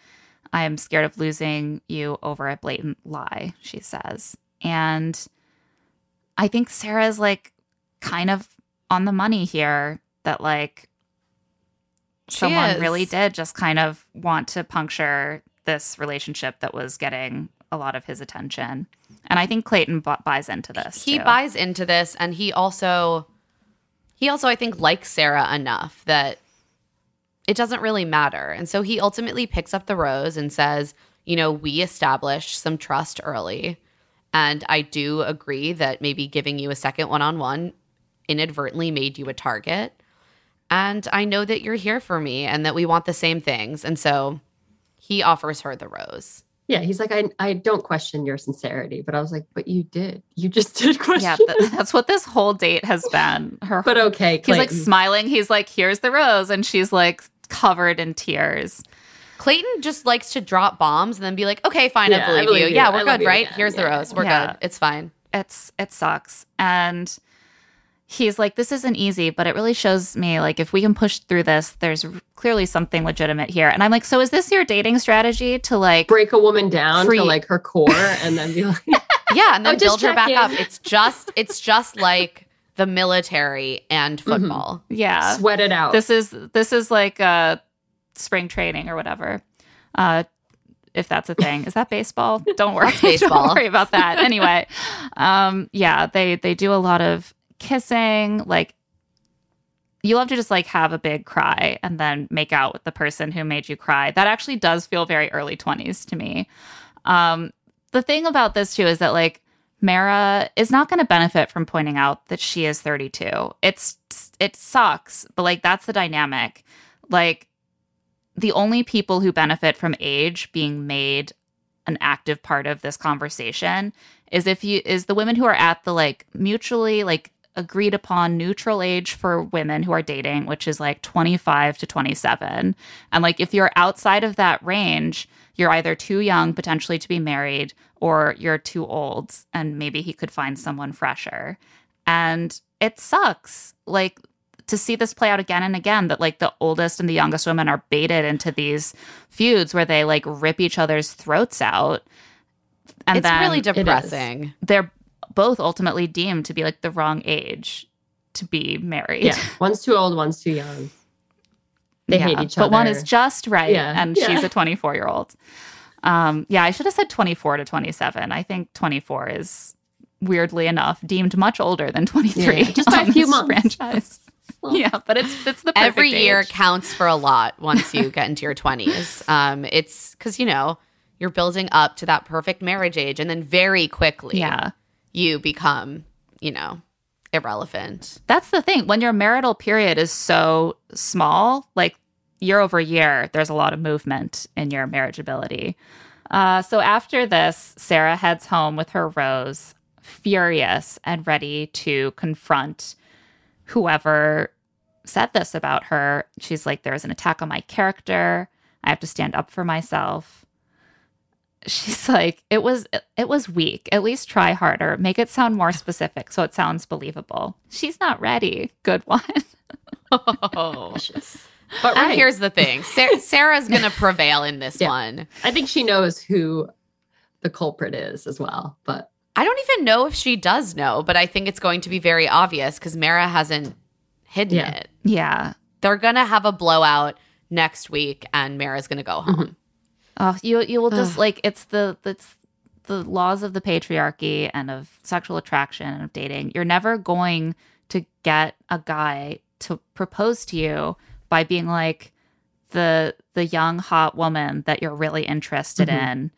I am scared of losing you over a blatant lie she says and i think sarah's like kind of on the money here that like She someone is. really did just kind of want to puncture this relationship that was getting a lot of his attention. And I think Clayton bu- buys into this. He too. buys into this and he also he also I think likes Sarah enough that it doesn't really matter. And so he ultimately picks up the rose and says, you know, we established some trust early. And I do agree that maybe giving you a second one on one inadvertently made you a target. And I know that you're here for me and that we want the same things. And so he offers her the rose. Yeah, he's like, I, I don't question your sincerity, but I was like, but you did. You just did question. Yeah, th- that's what this whole date has been. Her but okay, He's like smiling. He's like, "Here's the rose," and she's like covered in tears. Clayton just likes to drop bombs and then be like, okay, fine, Yeah, I I believe, believe you. you. Yeah, we're love good, right? again. Here's the rose. We're Yeah. good. It's fine. It's it sucks, and he's like, "This isn't easy, but it really shows me like if we can push through this, there's clearly something legitimate here." And I'm like, "So is this your dating strategy to like break a woman down Pre- to like her core and then be like, Yeah, and then Oh, build her back checking. up. It's just it's just like the military and football. yeah, sweat it out. this is this is like uh spring training or whatever." Uh, if that's a thing, is that baseball? Don't worry, baseball. Don't worry about that. Anyway, um, yeah, they they do a lot of kissing. Like, you love to just like have a big cry and then make out with the person who made you cry. That actually does feel very early twenties to me. Um, the thing about this too is that like Mara is not going to benefit from pointing out that she is 32. It's it sucks, but like that's the dynamic. Like the only people who benefit from age being made an active part of this conversation is if you is the women who are at the like mutually like agreed upon neutral age for women who are dating which is like 25 to 27 and like if you're outside of that range you're either too young potentially to be married or you're too old and maybe he could find someone fresher. And it sucks. Like to see this play out again and again that like the oldest and the youngest women are baited into these feuds where they like rip each other's throats out and it's then really is. depressing. they're both ultimately deemed to be like the wrong age to be married yeah, one's too old, one's too young. They hate each other. but one is just right Yeah, and yeah. she's a 24 year old um yeah i should have said 24 to 27 i think 24 is weirdly enough deemed much older than 23 Yeah, just by a few months. franchise yeah but it's it's the Every year age. counts for a lot once you get into your 20s. Um, it's because, you know, you're building up to that perfect marriage age, and then very quickly yeah you become, you know, irrelevant. That's the thing. When your marital period is so small, like year over year, there's a lot of movement in your marriageability. Uh, so after this, Sarah heads home with her rose, furious and ready to confront whoever said this about her. She's like, There's an attack on my character. I have to stand up for myself. She's like, it was it was weak. At least try harder. Make it sound more specific so it sounds believable. She's not ready. Good one. Oh. but And right. here's the thing Sarah, Sarah's going to prevail in this Yeah. one. I think she knows who the culprit is as well. But I don't even know if she does know, but I think it's going to be very obvious because Mara hasn't hidden Yeah. it. Yeah. They're going to have a blowout next week, and Mara's going to go home. Oh, you you will just Ugh. like it's the it's the laws of the patriarchy and of sexual attraction and of dating. You're never going to get a guy to propose to you by being like the the young hot woman that you're really interested Mhm. in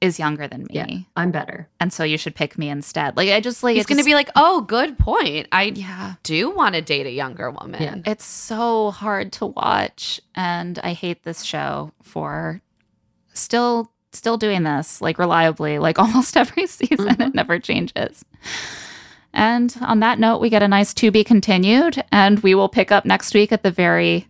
is younger than me. yeah, I'm better. And so you should pick me instead. Like I just like He's going to be like, oh, good point. I yeah. do want to date a younger woman. Yeah. It's so hard to watch and I hate this show for still still doing this like reliably like almost every season it mm-hmm. never changes. And on that note, we get a nice to be continued and we will pick up next week at the very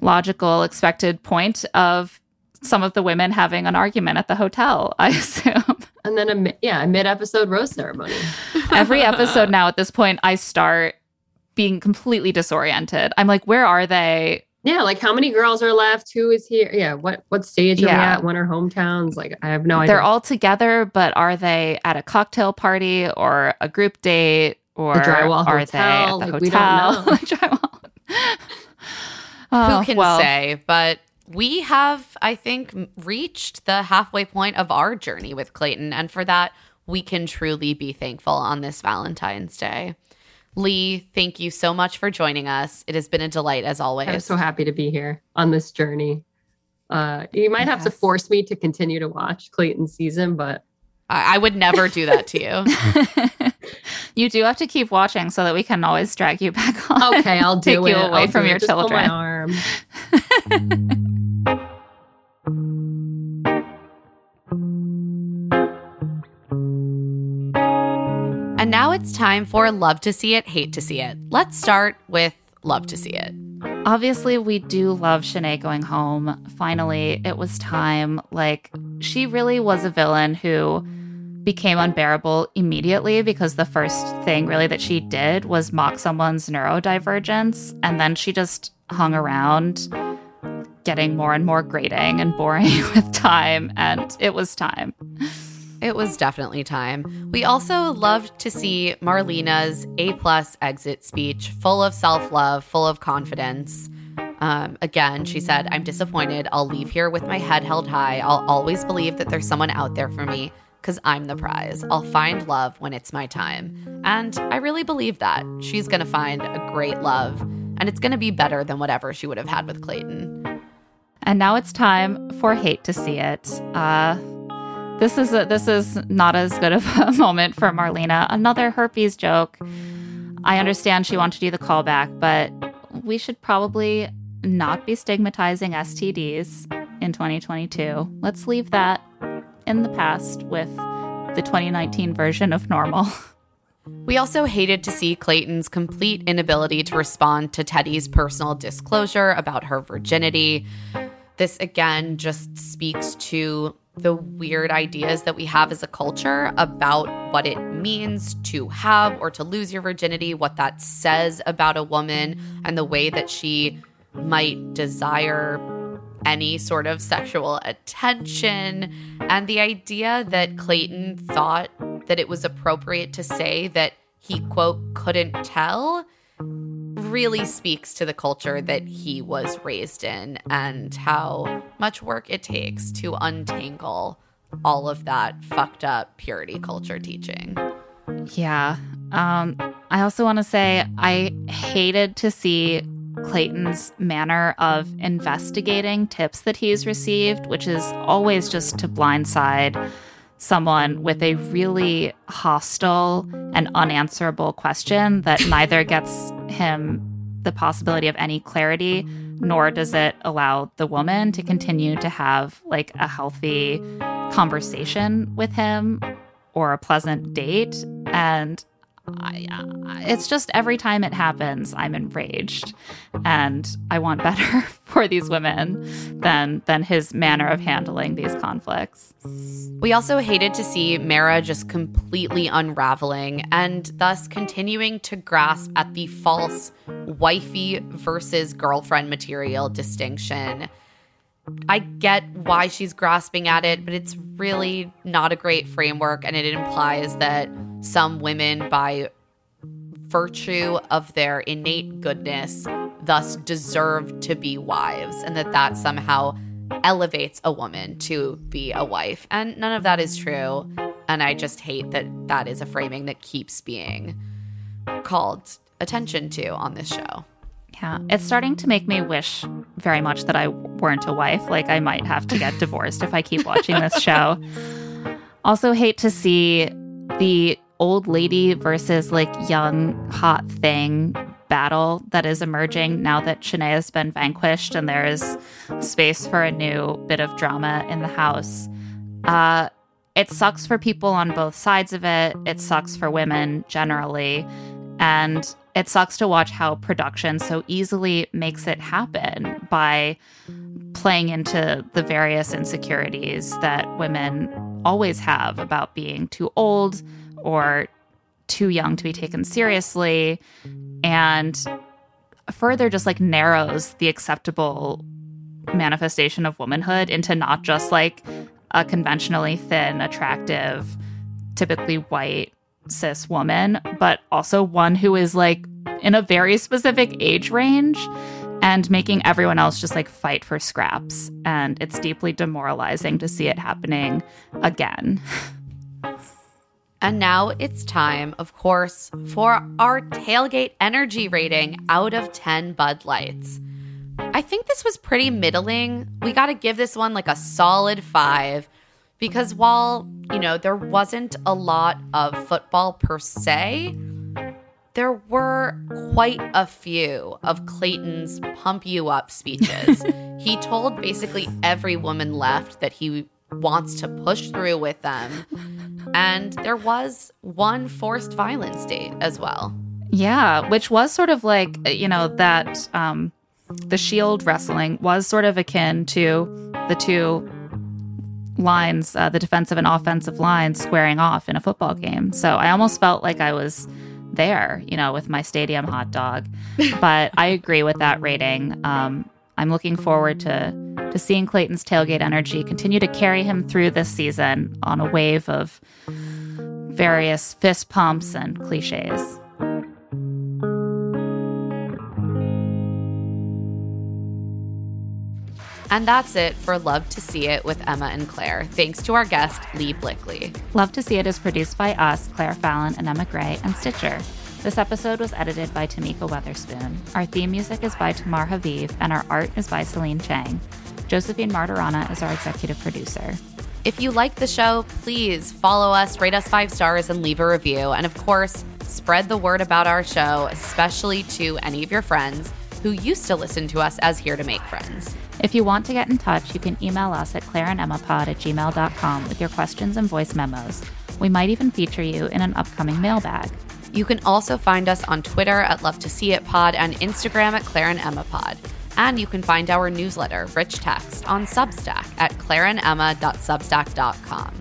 logical expected point of some of the women having an argument at the hotel, I assume. And then a yeah, a mid episode rose ceremony. Every episode now at this point I start being completely disoriented. I'm like, where are they? Yeah, like how many girls are left? Who is here? Yeah, what what stage are we at? When are hometowns? Like I have no idea. They're all together, but are they at a cocktail party or a group date or drywall are hotel, they at the like, we don't hotel? know. Drywall. Oh, Who can well, say? But we have, I think, reached the halfway point of our journey with Clayton. And for that, we can truly be thankful on this Valentine's Day. Leigh, thank you so much for joining us. It has been a delight as always. I'm so happy to be here on this journey. Uh, you might have to force me to continue to watch Clayton's season, but I, I would never do that to you. you do have to keep watching so that we can always drag you back on. okay, I'll Take do you away I'll from your Just my children. And now it's time for Love to See It, Hate to See It. Let's start with Love to See It. Obviously, we do love Shanae going home. Finally, it was time. Like, she really was a villain who became unbearable immediately because the first thing really that she did was mock someone's neurodivergence. And then she just hung around getting more and more grating and boring with time. And it was time. It was definitely time. We also loved to see Marlena's A plus exit speech, full of self love, full of confidence. Um, again, she said, I'm disappointed. I'll leave here with my head held high. I'll always believe that there's someone out there for me because I'm the prize. I'll find love when it's my time. And I really believe that. She's going to find a great love, and it's going to be better than whatever she would have had with Clayton. And now it's time for Hate to See It. Uh, this is a, this is not as good of a moment for Marlena. Another herpes joke. I understand she wanted to do the callback, but we should probably not be stigmatizing STDs in 2022. Let's leave that in the past with the 2019 version of normal. We also hated to see Clayton's complete inability to respond to Teddi's personal disclosure about her virginity. This again just speaks to the weird ideas that we have as a culture about what it means to have or to lose your virginity, what that says about a woman, and the way that she might desire any sort of sexual attention. And the idea that Clayton thought that it was appropriate to say that he, quote, couldn't tell really speaks to the culture that he was raised in and how much work it takes to untangle all of that fucked up purity culture teaching. Yeah. Um, I also want to say I hated to see Clayton's manner of investigating tips that he's received, which is always just to blindside someone with a really hostile and unanswerable question that neither gets him the possibility of any clarity nor does it allow the woman to continue to have like a healthy conversation with him or a pleasant date. And I, uh, it's just every time it happens, I'm enraged, and I want better for these women than than his manner of handling these conflicts. We also hated to see Mara just completely unraveling and thus continuing to grasp at the false wifey versus girlfriend material distinction. I get why she's grasping at it, but it's really not a great framework, and it implies that some women, by virtue of their innate goodness, thus deserve to be wives, and that that somehow elevates a woman to be a wife. And none of that is true. And I just hate that that is a framing that keeps being called attention to on this show. Yeah, it's starting to make me wish very much that I weren't a wife. Like, I might have to get divorced if I keep watching this show. Also, hate to see the old lady versus like young hot thing battle that is emerging now that Shanae has been vanquished and there is space for a new bit of drama in the house. Uh, it sucks for people on both sides of it. It sucks for women generally. And it sucks to watch how production so easily makes it happen by playing into the various insecurities that women always have about being too old or too young to be taken seriously and further just like narrows the acceptable manifestation of womanhood into not just like a conventionally thin attractive typically white cis woman but also one who is like in a very specific age range and making everyone else just like fight for scraps and it's deeply demoralizing to see it happening again And now it's time, of course, for our tailgate energy rating out of 10 Bud Lights. I think this was pretty middling. We got to give this one like a solid five because while, you know, there wasn't a lot of football per se, there were quite a few of Clayton's pump you up speeches. he told basically every woman left that he wants to push through with them And there was one forced violence date as well. Yeah, which was sort of like, you know, that um, the shield wrestling was sort of akin to the two lines, uh, the defensive and offensive lines squaring off in a football game. So I almost felt like I was there, you know, with my stadium hot dog. But I agree with that rating. Um, I'm looking forward to to seeing Clayton's tailgate energy continue to carry him through this season on a wave of various fist pumps and cliches. And that's it for Love to See It with Emma and Claire. Thanks to our guest, Leigh Blickley. Love to See It is produced by us, Claire Fallon and Emma Gray, and Stitcher. This episode was edited by Tamika Weatherspoon. Our theme music is by Tamar Haviv, and our art is by Celine Chang. Josephine Martirana is our executive producer. If you like the show, please follow us, rate us five stars, and leave a review. And of course, spread the word about our show, especially to any of your friends who used to listen to us as Here to Make Friends. If you want to get in touch, you can email us at claireandemmapod at gmail.com with your questions and voice memos. We might even feature you in an upcoming mailbag. You can also find us on Twitter at Love to See It Pod and Instagram at Claire and Emma Pod. And you can find our newsletter, Rich Text, on Substack at claireandemma.substack.com.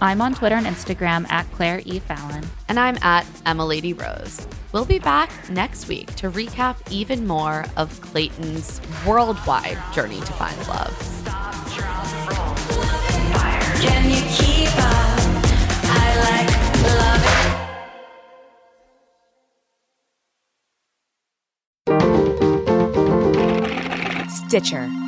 I'm on Twitter and Instagram at Claire E. Fallon. And I'm at Emma Lady Rose. We'll be back next week to recap even more of Clayton's worldwide journey to find love. Can you Stitcher.